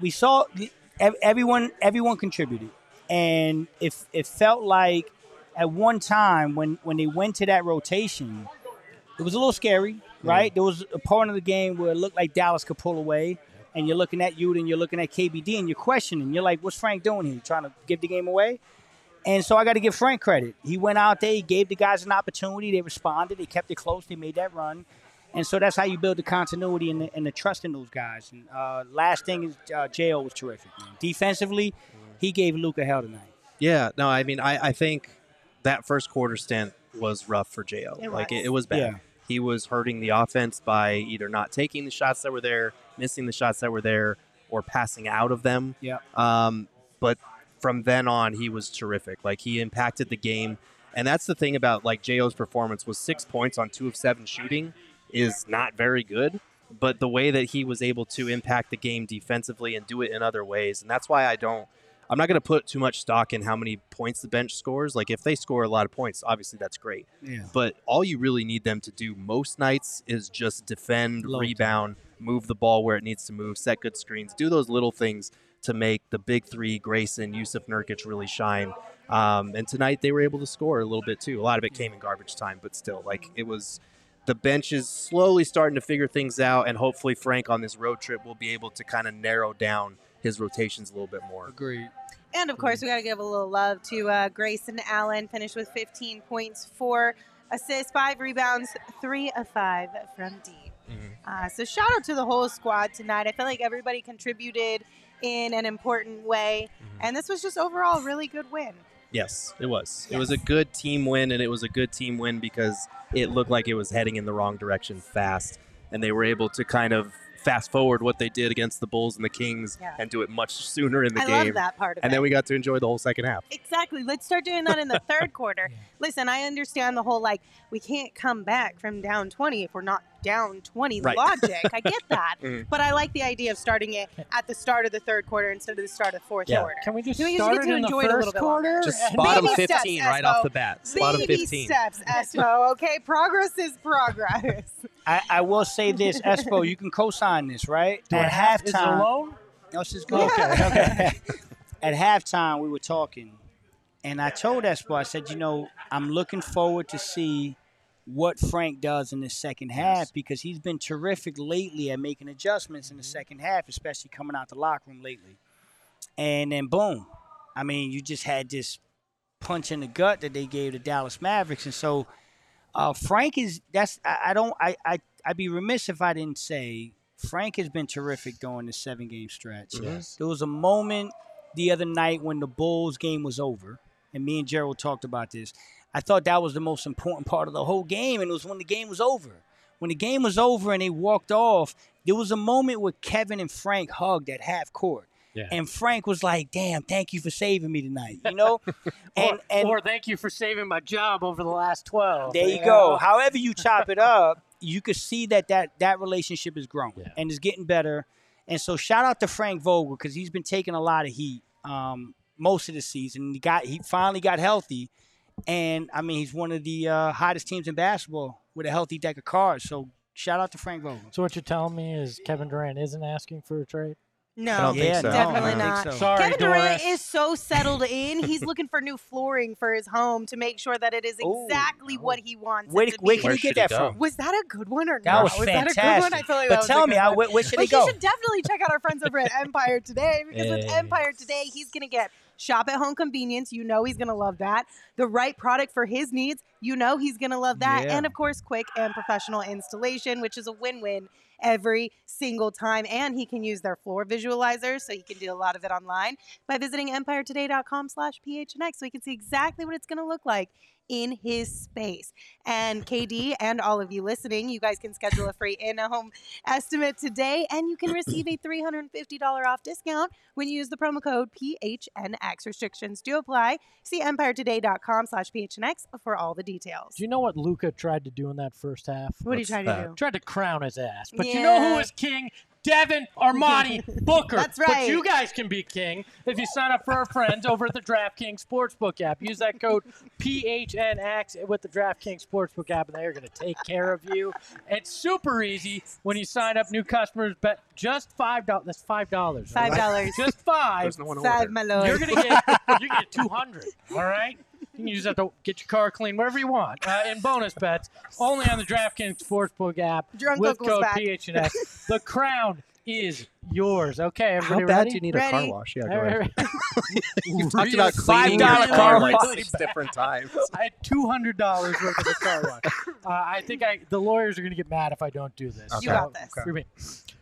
we saw everyone everyone contributed and it, it felt like at one time when when they went to that rotation it was a little scary right there was a part of the game where it looked like dallas could pull away and you're looking at you and you're looking at kbd and you're questioning you're like what's frank doing here trying to give the game away and so I got to give Frank credit. He went out there, he gave the guys an opportunity. They responded, they kept it close, they made that run. And so that's how you build the continuity and the, and the trust in those guys. And uh, last thing is uh, Jo was terrific. Man. Defensively, he gave Luka hell tonight. Yeah, no, I mean, I, I think that first quarter stint was rough for Jo. It like was. It, it was bad. Yeah. He was hurting the offense by either not taking the shots that were there, missing the shots that were there, or passing out of them. Yeah. Um, but from then on, he was terrific. Like he impacted the game, and that's the thing about like Jo's performance was six points on two of seven shooting is not very good. But the way that he was able to impact the game defensively and do it in other ways, and that's why I don't. I'm not going to put too much stock in how many points the bench scores. Like if they score a lot of points, obviously that's great. Yeah. But all you really need them to do most nights is just defend, Low rebound, move the ball where it needs to move, set good screens, do those little things to make the big three, Grayson, Jusuf Nurkic, really shine. Um, and tonight they were able to score a little bit too. A lot of it came in garbage time, but still, like it was. The bench is slowly starting to figure things out, and hopefully Frank on this road trip will be able to kind of narrow down his rotations a little bit more. Agreed. And of course, we got to give a little love to uh, Grayson Allen. Finished with 15 points, four assists, five rebounds, three of five from D. Uh, so shout out to the whole squad tonight. I feel like everybody contributed in an important way, mm-hmm. and this was just overall a really good win. Yes, it was. It was a good team win, and it was a good team win because it looked like it was heading in the wrong direction fast, and they were able to kind of fast forward what they did against the Bulls and the Kings Yeah. and do it much sooner in the I game. love that part of And it. then we got to enjoy the whole second half. Exactly. Let's start doing that in the third quarter. [laughs] Listen, I understand the whole like we can't come back from down 20 if we're not down 20 Right. logic. I get that. [laughs] Mhm. But I like the idea of starting it at the start of the third quarter instead of the start of the fourth Yeah. quarter. Can we just We just start get it to in the enjoy it a first quarter? Just bottom Baby steps, 15 right off the bat. Bottom Baby 15. steps, Espo. Okay, progress is progress. I, I will say this, Espo, you can co-sign this, right? Do At have- Is it a halftime, loan? No, it's just good. Okay, okay. [laughs] At halftime, we were talking, and I told Espo, I said, you know, I'm looking forward to see what Frank does in the second half because he's been terrific lately at making adjustments in the second half, especially coming out the locker room lately. And then boom, I mean, you just had this punch in the gut that they gave the Dallas Mavericks, and so uh, Frank is that's I, I don't I I I'd be remiss if I didn't say Frank has been terrific during the seven game stretch. Yes. There was a moment the other night when the Bulls game was over, and me and Gerald talked about this. I thought that was the most important part of the whole game, and it was when the game was over. When the game was over and they walked off, there was a moment where Kevin and Frank hugged at half court. Yeah. And Frank was like, "Damn, thank you for saving me tonight," you know. [laughs] and or, and or thank you for saving my job over the last 12. there you go. However you chop it up, [laughs] you could see that that that relationship is growing Yeah. and is getting better. And so shout out to Frank Vogel because he's been taking a lot of heat um, most of the season. He got he finally got healthy, and I mean he's one of the uh, hottest teams in basketball with a healthy deck of cards. So shout out to Frank Vogel. So what you're telling me is Kevin Durant isn't asking for a trade? No, I don't think yeah, so. definitely I don't so. Sorry, Kevin Durant Doris. is so settled in. He's looking for new flooring for his home to make sure that it is Ooh. [laughs] exactly what he wants Where, it to where be. can Where you get that from? Was that a good one or That not? was that a good fantastic. one? I feel like but that tell me, good how, one. where, where should But he go? you should definitely check out our friends over at Empire Today because with Empire Today, he's going to get shop at home convenience. You know he's going to love that. The right product for his needs. You know he's going to love that. Yeah. And of course, quick and professional installation, which is a win win every single time. And he can use their floor visualizer, so he can do a lot of it online by visiting empiretoday.com slash phnx so he can see exactly what it's going to look like in his space. And KD and all of you listening, you guys can schedule a free in-home estimate today, and you can receive a $350 off discount when you use the promo code PHNX. Restrictions do apply. See empiretoday.com slash PHNX for all the details. Do you know what Luka tried to do in that first half? What are you What's trying to that? do? Tried to crown his ass. But you know who Yeah. king? Devin, Armani, [laughs] Booker. That's But right. you guys can be king if you sign up for our friends over at the DraftKings Sportsbook app. Use that code PHNX with the DraftKings Sportsbook app, and they are going to take care of you. It's super easy when you sign up. New customers bet just five dollars. That's five dollars. Five dollars. Just five. There's no one Five, order. my lord. You're gonna get you get two hundred. All right. You can use that to get your car clean, wherever you want. Uh, and bonus bets only on the DraftKings Sportsbook app Drunk with Uncle's code back. PHNX. [laughs] the crown is yours. Okay, How everybody bad ready? do you need a car Ready. wash? Yeah, go All ahead. right. [laughs] You talked about cleaning $5 your car car like wash. six different times. [laughs] I had two hundred dollars worth of a car wash. Uh, I think I the lawyers are gonna get mad if I don't do this. You got this. For me.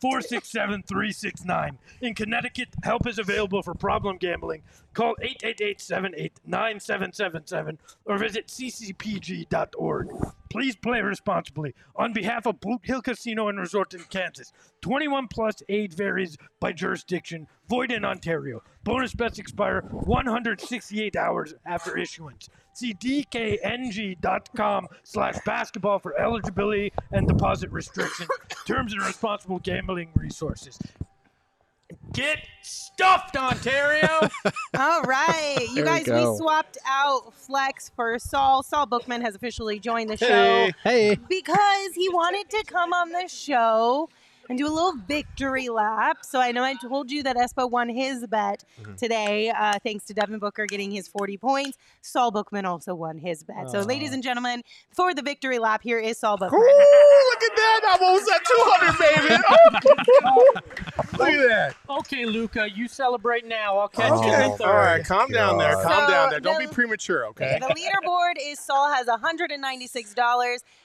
467 369. In Connecticut, help is available for problem gambling. Call 888 78 9777 or visit ccpg.org. Please play responsibly. On behalf of Boot Hill Casino and Resort in Kansas, 21 plus age varies by jurisdiction, void in Ontario. Bonus bets expire 168 hours after issuance. See dkng.com slash basketball for eligibility and deposit restrictions, terms and responsible gambling resources. Get stuffed, Ontario! [laughs] All right, you There we guys, we, go. swapped out Flex for Saul. Saul Bookman has officially joined the show Hey. Hey. because he wanted to come on the show and do a little victory lap. So I know I told you that Espo won his bet Mm-hmm. today, uh, thanks to Devin Booker getting his 40 points. Saul Bookman also won his bet. So, ladies and gentlemen, for the victory lap, here is Saul Bookman. Ooh, look at that. I'm almost [laughs] at 200, baby. Oh, look at that. okay, Luka, you celebrate now. I'll catch you Okay. in third. All right. Calm down there. Calm So, down there. Don't be premature, okay? The leaderboard is Saul has $196.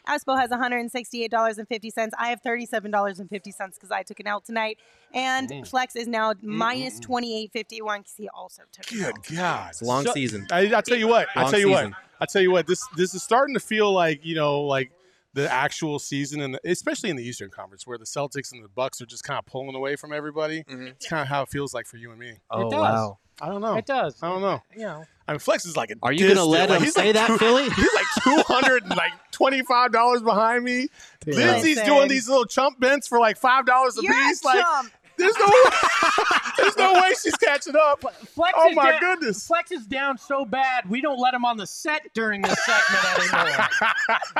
Espo has $168.50. I have $37.50 because I took an L tonight. And Mm. Flex is now minus 28.51 because he also took an L. Good God. It's a long So- season. I, I tell you what. I tell you season. what. I tell you what. This this is starting to feel like you know like the actual season, and especially in the Eastern Conference, where the Celtics and the Bucks are just kind of pulling away from everybody. It's kind of how it feels like for you and me. Oh does. wow. I don't know. It does. I don't know. You know. I mean, Flex is like a. Are you gonna let like, him he's say like that, two- Philly? [laughs] He's like two hundred and like twenty five dollars behind me. Lindsay's Listen. doing these little chump bents for like five dollars a You're a piece. Like, chump. there's no, [laughs] there's no way she's catching up. Flex Oh my down- goodness. Flex is down so bad we don't let him on the set during this segment anymore.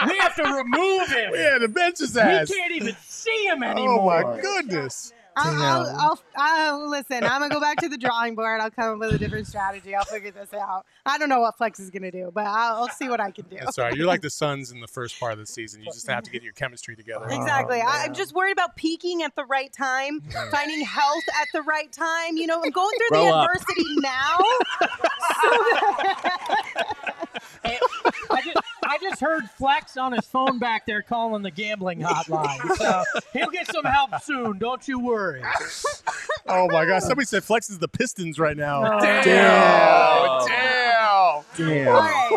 [laughs] we have to remove him. Yeah, the bench is We ass. can't even see him anymore. Oh my goodness. I'll, I'll, I'll, I'll listen. I'm gonna go back to the drawing board. I'll come up with a different strategy. I'll figure this out. I don't know what Flex is gonna do, but I'll, I'll see what I can do. That's all right. You're like the Suns in the first part of the season. You just have to get your chemistry together. Exactly. Oh, I, I'm just worried about peaking at the right time, [laughs] finding health at the right time. You know, I'm going through the up. adversity now. [laughs] [laughs] Hey, I, just, I just heard Flex on his phone back there calling the gambling hotline. So he'll get some help soon. Don't you worry. Oh my gosh. Somebody said Flex is the Pistons right now. Oh, Damn. Damn. Damn. All right.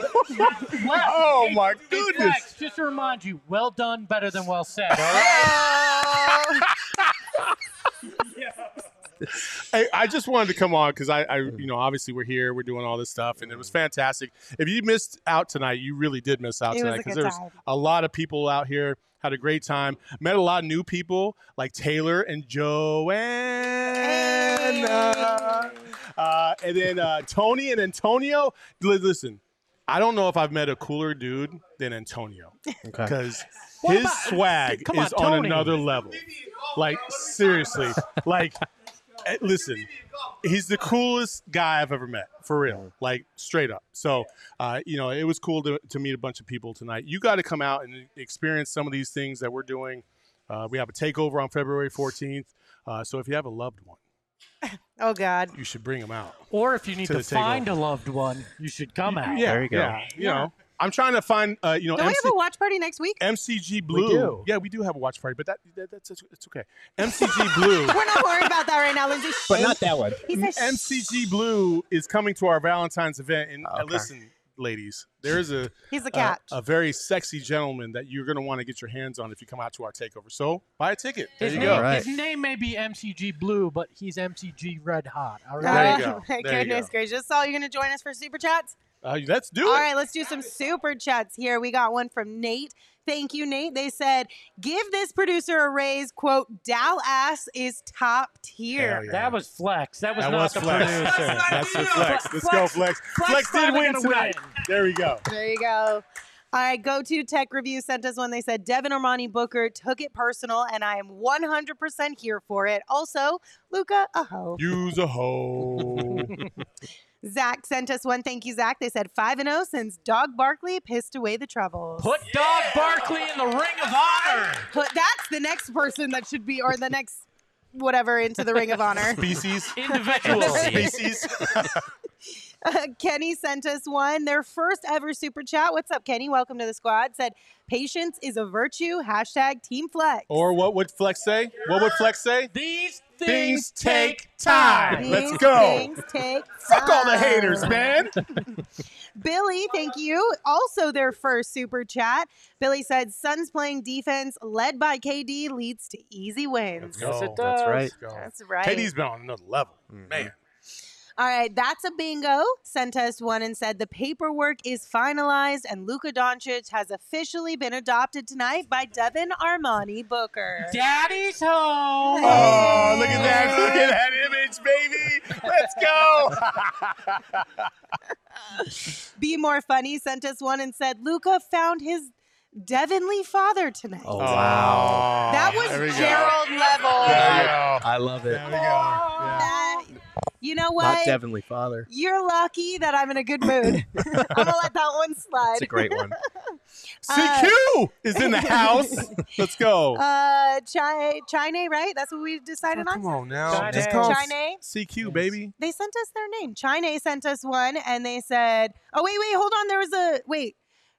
Well, Oh hey, my hey, goodness. Flex, just to remind you, well done, better than well said. All right. Oh. [laughs] Hey, I just wanted to come on because I, I, you know, obviously we're here, we're doing all this stuff, and it was fantastic. If you missed out tonight, you really did miss out It tonight because there's a lot of people out here. Had a great time. Met a lot of new people like Taylor and Joanna. Uh, and then uh, Tony and Antonio. Listen, I don't know if I've met a cooler dude than Antonio because What his about- swag Come is on, on another level. Like seriously, like listen, he's the coolest guy I've ever met for real, like straight up. So, uh, you know, it was cool to, to meet a bunch of people tonight. You got to come out and experience some of these things that we're doing. Uh, we have a takeover on February 14th. Uh, so if you have a loved one, [laughs] Oh God. you should bring them out. Or if you need To to, the takeover. find a loved one, you should come out. Yeah, There you go. Yeah, you know, I'm trying to find, uh, you know, Don't we have a watch party next week? MCG Blue. do. Yeah, we do have a watch party, but that, that that's it's okay. MCG Blue. [laughs] We're not worried about that right now, Lindsay. But not that one. He said, MCG Blue is coming to our Valentine's event, and uh, listen, ladies, there's a [laughs] He's a, catch. a very sexy gentleman that you're going to want to get your hands on if you come out to our takeover. So buy a ticket. There His you name, go. All right. his name may be MCG Blue, but he's MCG Red Hot. All There you Oh, go. [laughs] my There you goodness go. gracious. So you're going to join us for super chats? Uh, let's do All it. right, let's do some super chats here. We got one from Nate. Thank you, Nate. They said, give this producer a raise. Quote, Dal Ass is top tier. Yeah. That was flex. That was That not was the flex. producer. That's the flex. Let's go, flex. Flex, did win tonight. win. There we go. There you go. All right, go to Tech Review sent us one. They said Devin Armani Booker took it personal, and I am 100% here for it. Also, Luka, a hoe. Use a hoe. [laughs] Zach sent us one. Thank you, Zach. They said 5 and 0 since Dog Barkley pissed away the troubles. Put Dog Barkley in the Ring of Honor. Put- that's the next person that should be, or the next whatever, into the Ring of Honor. Species. [laughs] Individual. [laughs] Species. [laughs] Uh, Kenny sent us one. Their first ever super chat. What's up, Kenny? Welcome to the squad. Said, patience is a virtue. Hashtag Team Flex. or what would Flex say? What would Flex say? These Things things, take take time. time. Let's go. things take Fuck all the haters, man. [laughs] Billy, thank you. Also, their first super chat. Billy said, Suns playing defense led by KD leads to easy wins. Yes, it does. That's right. That's right. KD's been on another level. Man. All right, that's a bingo. Sent us one and said the paperwork is finalized and Luka Doncic has officially been adopted tonight by Devin Armani Booker. Daddy's home. Oh, look at that. Look at that image, baby. Let's go. [laughs] Be more funny sent us one and said Luka found his Devonly father tonight. Oh, wow. that was There we go. Gerald level. There we go. I love it. There we go. Yeah. That- you know Not what? Devinly Father. You're lucky that I'm in a good mood. [laughs] [laughs] I'm gonna let that one slide. It's a great one. [laughs] CQ is in the house. Let's go. Uh, Chai, Chine, right? That's what we decided Oh, on. come on now. Chine. Just call Chine. CQ, baby. They sent us their name. Chine sent us one, and they said, "Oh wait, wait, hold on. There was a wait,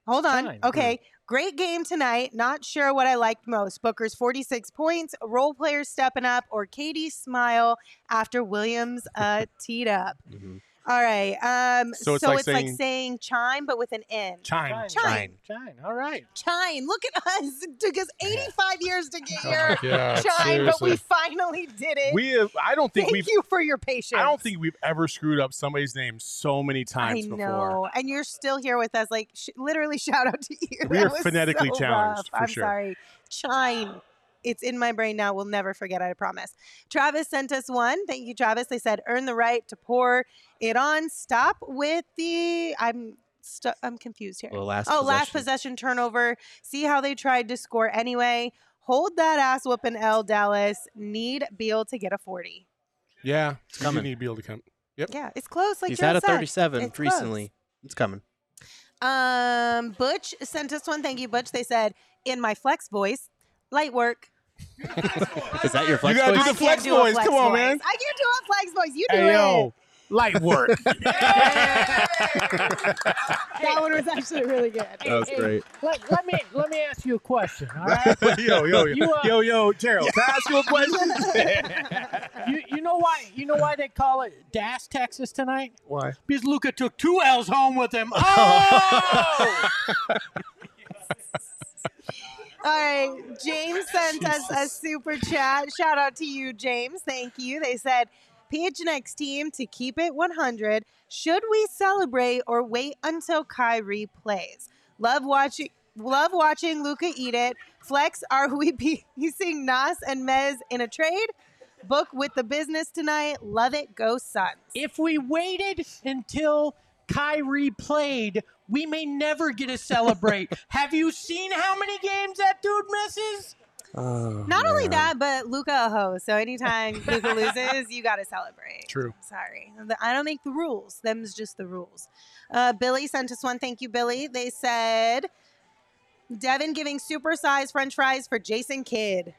hold on. Chine. Okay, great game tonight. Not sure what I liked most: Booker's 46 points, role players stepping up, or KD's smile after Williams uh, teed up. Mhm. All right. Um, So so it's it's, like like, saying- saying chime, but with an N. Chime. Chime. Chime. All right. Chime. Look at us. It took us 85 years to get here. Yeah, Chime, but we finally did it. We have, I don't think Thank we've you for your patience. I don't think we've ever screwed up somebody's name so many times I before. know, and you're still here with us. Like, sh- literally, shout out to you. We That are phonetically so challenged, rough. for I'm sure. sorry. Chime. It's in my brain now. We'll never forget. I promise. Travis sent us one. Thank you, Travis. They said, "Earn the right to pour it on." Stop with the. I'm. Stu- I'm confused here. The last oh, last possession. possession turnover. See how they tried to score anyway. Hold that ass whooping L, Dallas. Need Beal to get a 40. Yeah, it's coming. You need to be able to come. Yep. Yeah, it's close. Like He's Joe had a said. 37 It's recently. It's coming. Um, Butch sent us one. Thank you, Butch. They said, in my flex voice, light work. [laughs] Is that your flex gotta do the flex do voice. flex Come on, man. I can't do a flex voice. You do Hey it. yo, light work. [laughs] That one was actually really good. That was great. Let, let me let me ask you a question. All right. [laughs] yo, yo, yo, You, uh, yo, yo, Gerald. Can I ask you a question? you, you know why you know why they call it Das Texas tonight? Why? Because Luka took two L's home with him. Oh! All right, James [laughs] sent us a super chat. Shout out to you, James. Thank you. They said, PHNX team to keep it 100. Should we celebrate or wait until Kyrie plays? Love watching. Love watching Luka eat it. Flex, are we [laughs] piecing Nas and Mez in a trade? Book with the business tonight. Love it. Go Suns. if we waited until Kyrie played, we may never get to celebrate. [laughs] Have you seen how many games that dude misses? Oh, Not only that, but Luka a host. So anytime Luka [laughs] loses, you got to celebrate. True. Sorry, I don't make the rules. Them's just the rules. Uh, Billy sent us one. Thank you, Billy. They said Devin giving supersized French fries for Jason Kidd.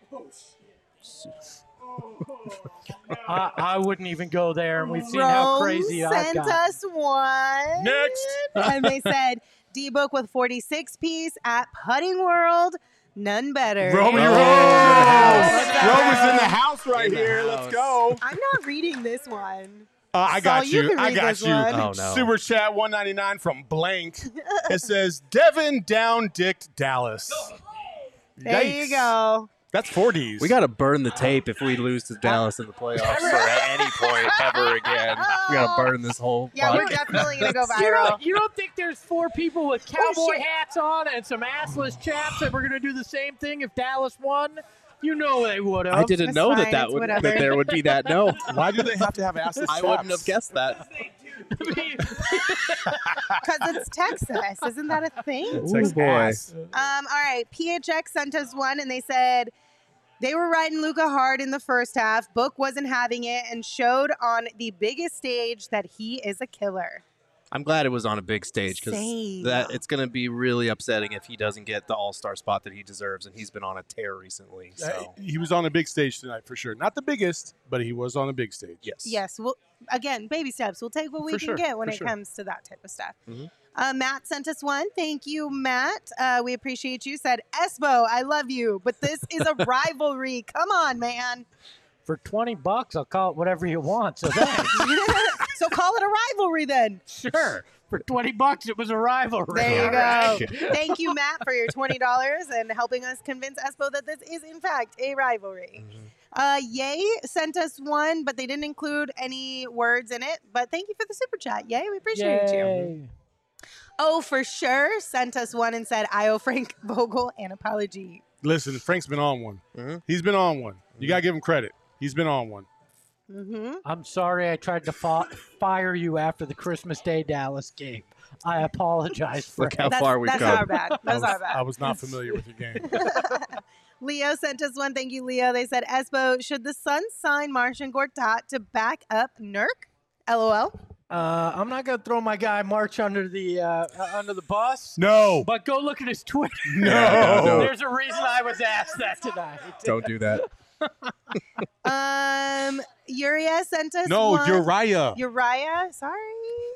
I, I wouldn't even go there. and We've seen how Rome crazy I've sent got. us one. Next. [laughs] and they said D book with 46 piece at Putting World. None better. Romy Rose. Rose. Rome is in the house right In the here. Let's go. I'm not reading this one. Uh, I Saul, got you you. I got you. Oh, no. Super chat 199 from blank. [laughs] it says Devin down dicked Dallas. There you go. That's four Ds. We got to burn the tape if we lose to Dallas in the playoffs or at any [laughs] point ever again. [laughs] We got to burn this whole Yeah, we're podcast. definitely gonna go [laughs] You viral. don't, you don't think there's four people with oh, cowboy shit. hats on and some assless chaps that we're going to do the same thing if Dallas won? You know they would have. I didn't It's know fine, that that would whatever. that there would be that. No, Why do they have to have assless I wouldn't have guessed that. Because it's Texas. Isn't that a thing? It's Ooh, like boy. Um, all right. PHX sent us one and they said they were riding Luka hard in the first half. Book wasn't having it and showed on the biggest stage that he is a killer. I'm glad it was on a big stage because that it's going to be really upsetting if he doesn't get the All Star spot that he deserves, and he's been on a tear recently. Uh, So he was on a big stage tonight for sure. Not the biggest, but he was on a big stage. yes, Yes. Well, again, baby steps. We'll take what we For can sure, get when for it sure. comes to that type of stuff. Mhm. Uh, Matt sent us one. Thank you, Matt. Uh, we appreciate you. Said Espo, I love you, but this is a [laughs] rivalry. Come on, man. For 20 bucks, I'll call it whatever you want. So [laughs] so call it a rivalry then. sure. [laughs] For 20 bucks, it was a rivalry. There you go. right. [laughs] Thank you, Matt, for your twenty dollars and helping us convince Espo that this is in fact a rivalry. Uh, Yay sent us one, but they didn't include any words in it. But thank you for the super chat. Yay, we appreciate you. Yay. Oh, for sure, sent us one and said, "I owe Frank Vogel an apology." Listen, Frank's been on one. Mhm. He's been on one. You gotta give him credit. He's been on one. hmm I'm sorry I tried to fa- fire you after the Christmas Day Dallas game. I apologize for Look how That's, far we've that's come. our bad. I That's was, our bad. I was not familiar with your [laughs] game. Leo sent us one. Thank you, Leo. They said, Espo, should the Suns sign Marcin Gortat to back up Nurk? LOL. Uh, I'm not gonna throw my guy March under the uh, uh, under the bus, No. but go look at his Twitter. No. no. [laughs] There's a reason I was asked that tonight. Don't do that. [laughs] Um, Uriah sent us No, one. Uriah. Uriah, sorry.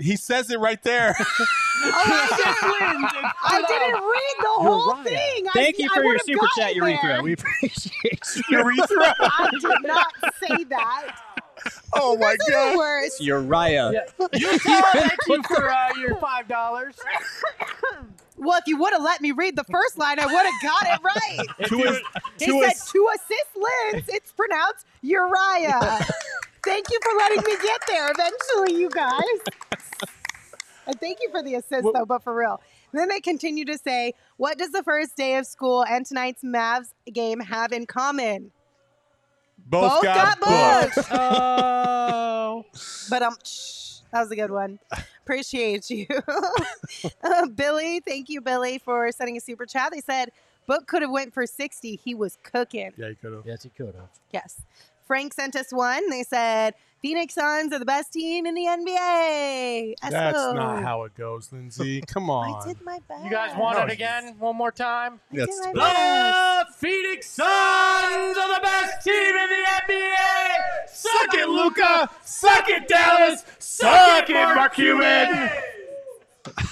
He says it right there. [laughs] Oh, I didn't, I didn't read the whole Uriah. thing. I- Thank you I for your super chat, gotten Urethra. there. We appreciate [laughs] you. Urethra. I did not say that. Oh my Those the god. worst. Uriah. You tell thank you for uh, your five dollars. Well, if you would have let me read the first line, I would have got it right. To his, He to said his, to assist Linz. It's pronounced Uriah. [laughs] Thank you for letting me get there eventually, you guys. And thank you for the assist, though, but for real. then they continue to say, What does the first day of school and tonight's Mavs game have in common? both, Both got booked. booked. [laughs] Oh, But um, that was a good one. Appreciate you, uh, Billy. Thank you, Billy, for sending a super chat. They said Book could have went for sixty. He was cooking. Yeah, he could have. yes, he could have. Yes. Frank sent us one. They said Phoenix Suns are the best team in the NBA. That's Espo. not how it goes, Lindsay. [laughs] Come on. I did my best. You guys want No, it again? One more time. I did That's my The best. Phoenix Suns are the best team in the NBA. Suck it, Luka. Suck it, Dallas. Suck it, Mark Cuban. [laughs]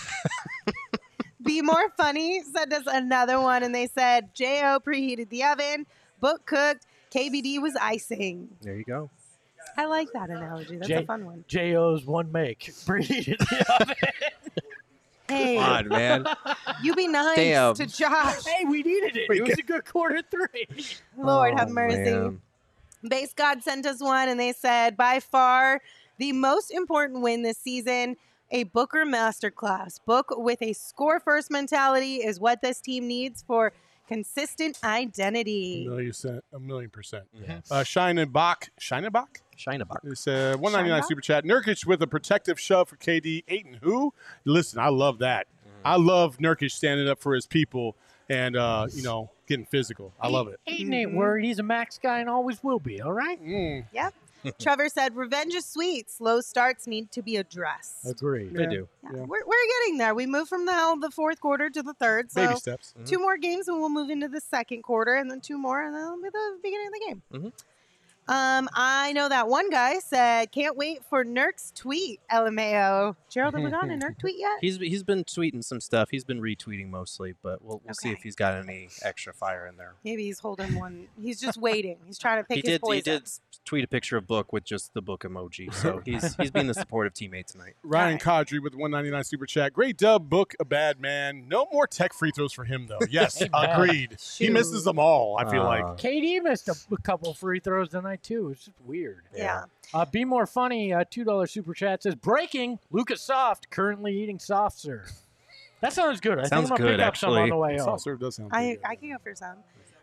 Be more funny sent us another one, and they said Jo preheated the oven, Book cooked, KBD was icing. There you go. I like that analogy. That's J- a fun one. Jo's one make. [laughs] Preheated the oven. Hey, Come on, man. you be nice Damn. to Josh. hey, we needed it. It was a good quarter three. [laughs] Lord have Oh, mercy. man. Base God sent us one, and they said, by far the most important win this season, a Booker masterclass. Book with a score first mentality is what this team needs for consistent identity. A identity. million percent. A million percent. Mhm. Uh, Scheinenbach. Scheinenbach? Scheinebach. It's uh, 199 Scheinbach? super chat. Nurkic with a protective shove for KD. Aiton who? Listen, I love that. I love Nurkic standing up for his people and uh, you know getting physical. I love it. Aiden ain't worried. He's a max guy and always will be. All right. Mm. [laughs] Trevor said, revenge is sweet. Slow starts need to be addressed. Agreed. They do. Yeah, Yeah. We're, we're getting there. We move from the, the fourth quarter to the third. So Baby steps. two more games and we'll move into the second quarter and then two more and then it'll be the beginning of the game. Mhm. Um, I know that one guy said, can't wait for Nurk's tweet, LMAO. Gerald, have we gotten a Nurk tweet yet? He's he's been tweeting some stuff. He's been retweeting mostly, but we'll we'll see if he's got any extra fire in there. Maybe he's holding one. He's just waiting. He's trying to [laughs] pick he his did he did tweet a picture of Book with just the Book emoji. So [laughs] he's he's being the supportive teammate tonight. Ryan Right. Kadri with 199 super chat. Great dub, book a bad man. No more tech free throws for him though. [laughs] Yes, Amen. agreed. He misses them all. I feel like. Uh, KD missed a, a couple free throws tonight too. It's just weird. Yeah. Uh, Be more funny. Uh, Two dollar super chat says breaking. Luka's Soft currently eating soft serve. [laughs] That sounds good. I Sounds think I'm gonna good, pick up some on actually. the way home. Soft serve does sound. I, pretty good. I can go for some.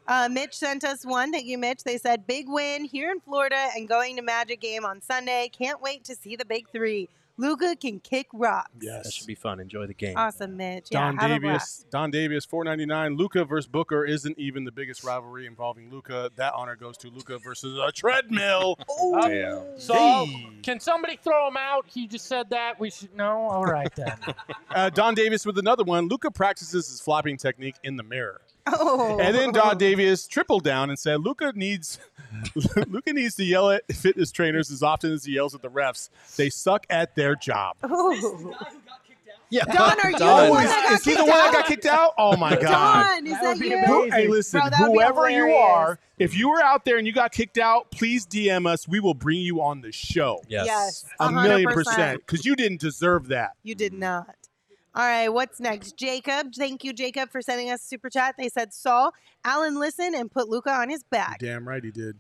Uh, Mitch sent us one. Thank you, Mitch. They said, big win here in Florida and going to Magic game on Sunday. Can't wait to see the big three. Luka can kick rocks. Yes, That should be fun. Enjoy the game. Awesome, Mitch. Yeah, Don have a Davis. Don Davis, four ninety nine. Luka versus Booker isn't even the biggest rivalry involving Luka. That honor goes to Luka versus a treadmill. [laughs] Oh, Damn. So Hey. can somebody throw him out? He just said that. We should know. All right then. [laughs] Uh, Don Davis with another one. Luka practices his flopping technique in the mirror. Oh. And then Don oh. Davis tripled down and said, "Luka needs, [laughs] Luka needs to yell at fitness trainers as often as he yells at the refs. They suck at their job." Ooh. Yeah, Don, are [laughs] you the Oh, one is, that got is he the one that got kicked out? Oh my god! Don, is That that, you? amazing. Hey, listen, Bro, that would be whoever you are, if you were out there and you got kicked out, please DM us. We will bring you on the show. Yes. Yes. A million 100%. percent, because you didn't deserve that. You did not. All right, what's next? Jacob. Thank you, Jacob, for sending us a super chat. They said, Saul, Alan, listen and put Luka on his back. You damn right he did.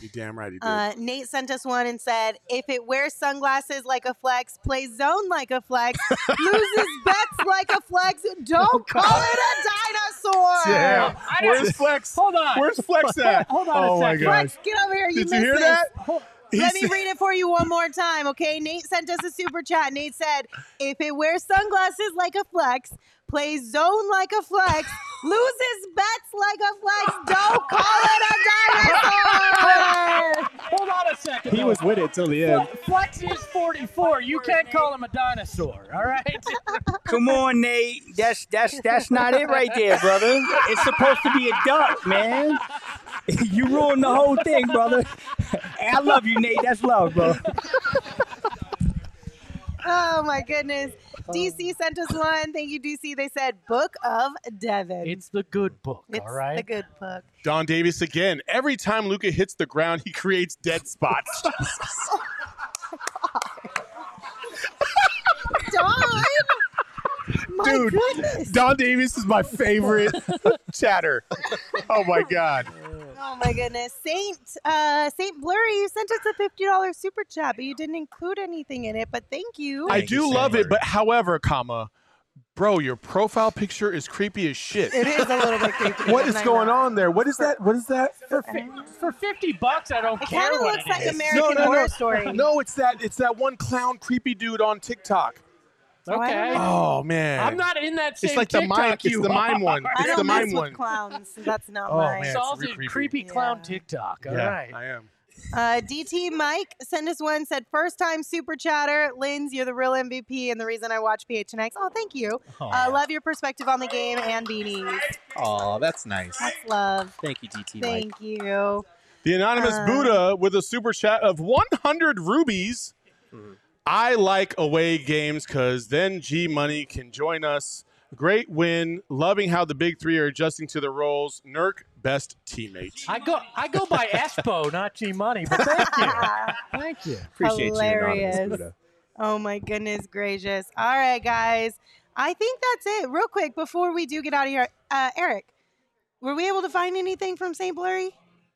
You damn right he did. Uh, Nate sent us one and said, if it wears sunglasses like a flex, plays zone like a flex, [laughs] loses bets like a flex, don't call it a dinosaur. Damn. Where's Flex? Hold on. Where's Flex at? Hold on a oh my second. gosh. Flex, get over here. You Did you hear this. that? [laughs] He Let me read it for you one more time, okay? Nate sent us a super chat. Nate said, if it wears sunglasses like a flex, plays zone like a flex, loses bets like a flex, don't call it a dinosaur. Hold on a second. He though. was with it till the end. Flex is 44. You can't call him a dinosaur. All right. [laughs] Come on, Nate. That's that's that's not it right there, brother. It's supposed to be a duck, man. [laughs] You ruined the whole thing, brother. Hey, [laughs] I love you, Nate. That's love, bro. [laughs] oh my goodness. DC sent us one. Thank you, DC. They said Book of Devin. it's the good book. It's all right. the good book. Don Davis again. Every time Luka hits the ground, he creates dead spots. Don! My Dude, goodness. Don Davis is my favorite [laughs] chatter. Oh my god. Oh my goodness. Saint uh Saint Blurry, you sent us a $50 super chat, but you didn't include anything in it, but thank you. I Thank you, do love Sailor. it, but however, comma, bro, your profile picture is creepy as shit. it is a little bit creepy. [laughs] What I'm is not going gonna on there? What is that? What is that? for, fi- for 50 bucks, I don't It care kind of what looks it like is. American Horror Story. No, it's that it's that one clown creepy dude on TikTok. Oh, Okay. Oh man. I'm not in that same it's like the TikTok mime it's the mime are. one. I It's don't the mess mime with one. clowns. That's not Oh, mine. man. Saul's real creepy. creepy clown Yeah. TikTok. All yeah, right. I am. Uh, DT Mike sent us one, said, first time super chatter. Linz, you're the real MVP and the reason I watch PHNX. Oh, thank you. Uh, love your perspective on the game and beanies. Oh, that's nice. That's love. Thank you, DT Mike. Thank you. The anonymous Uh, Buddha with a super chat of 100 rubies. I like away games because then G Money can join us. Great win. Loving how the big three are adjusting to the roles. Nurk, best teammate. I go I go by [laughs] Espo, not G Money, but thank you. [laughs] Thank you. Appreciate Hilarious. you, Anonymous Buddha. Oh my goodness gracious. All right, guys. I think that's it. Real quick before we do get out of here, uh, Eric, were we able to find anything from St. Blurry?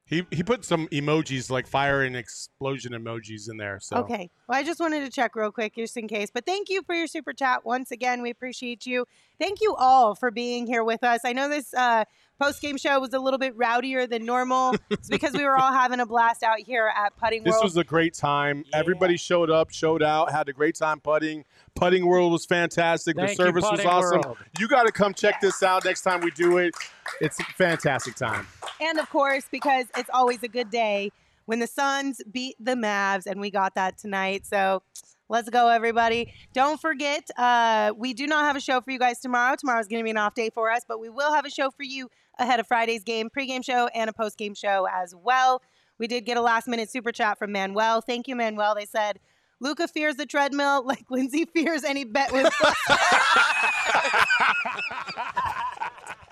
He, he put some emojis like fire and explosion emojis in there. So Okay. Well, I just wanted to check real quick just in case. But thank you for your super chat once again. We appreciate you. Thank you all for being here with us. I know this uh, post game show was a little bit rowdier than normal. it's because we were all having a blast out here at Putting This was a great time. Everybody showed up, showed out, had a great time putting. Putting World was fantastic. Thank the you, service was awesome. World. You got to come check this out next time we do it. It's a fantastic time. and of course, because it's always a good day when the Suns beat the Mavs, and we got that tonight. So let's go, everybody. Don't forget, uh, we do not have a show for you guys tomorrow. Tomorrow is going to be an off day for us, but we will have a show for you ahead of Friday's game, pregame show, and a postgame show as well. We did get a last minute super chat from Manuel. Thank you, Manuel. They said, Luka fears the treadmill [laughs] like Lindsay fears any bet with. [laughs]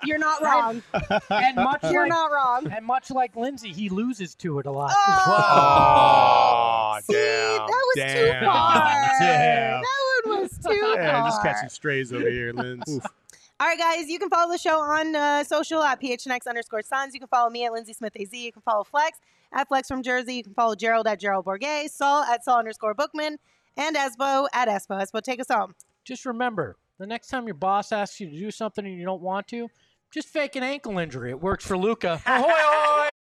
You're not wrong. and much You're like not wrong. and much like Lindsay, he loses to it a lot. Oh, See, damn. that was damn, too far. [laughs] Damn. That one was too Yeah, far. just catching strays over here, Linz. All right, guys, you can follow the show on uh, social at PHNX underscore Suns. You can follow me at Lindsay Smith AZ. You can follow Flex at Flex from Jersey. You can follow Gerald at Gerald Bourguet, Saul at Saul underscore Bookman, and Espo at Espo. Espo, take us home. Just remember, the next time your boss asks you to do something and you don't want to, just fake an ankle injury. It works for Luka. [laughs] Ahoy, ahoy!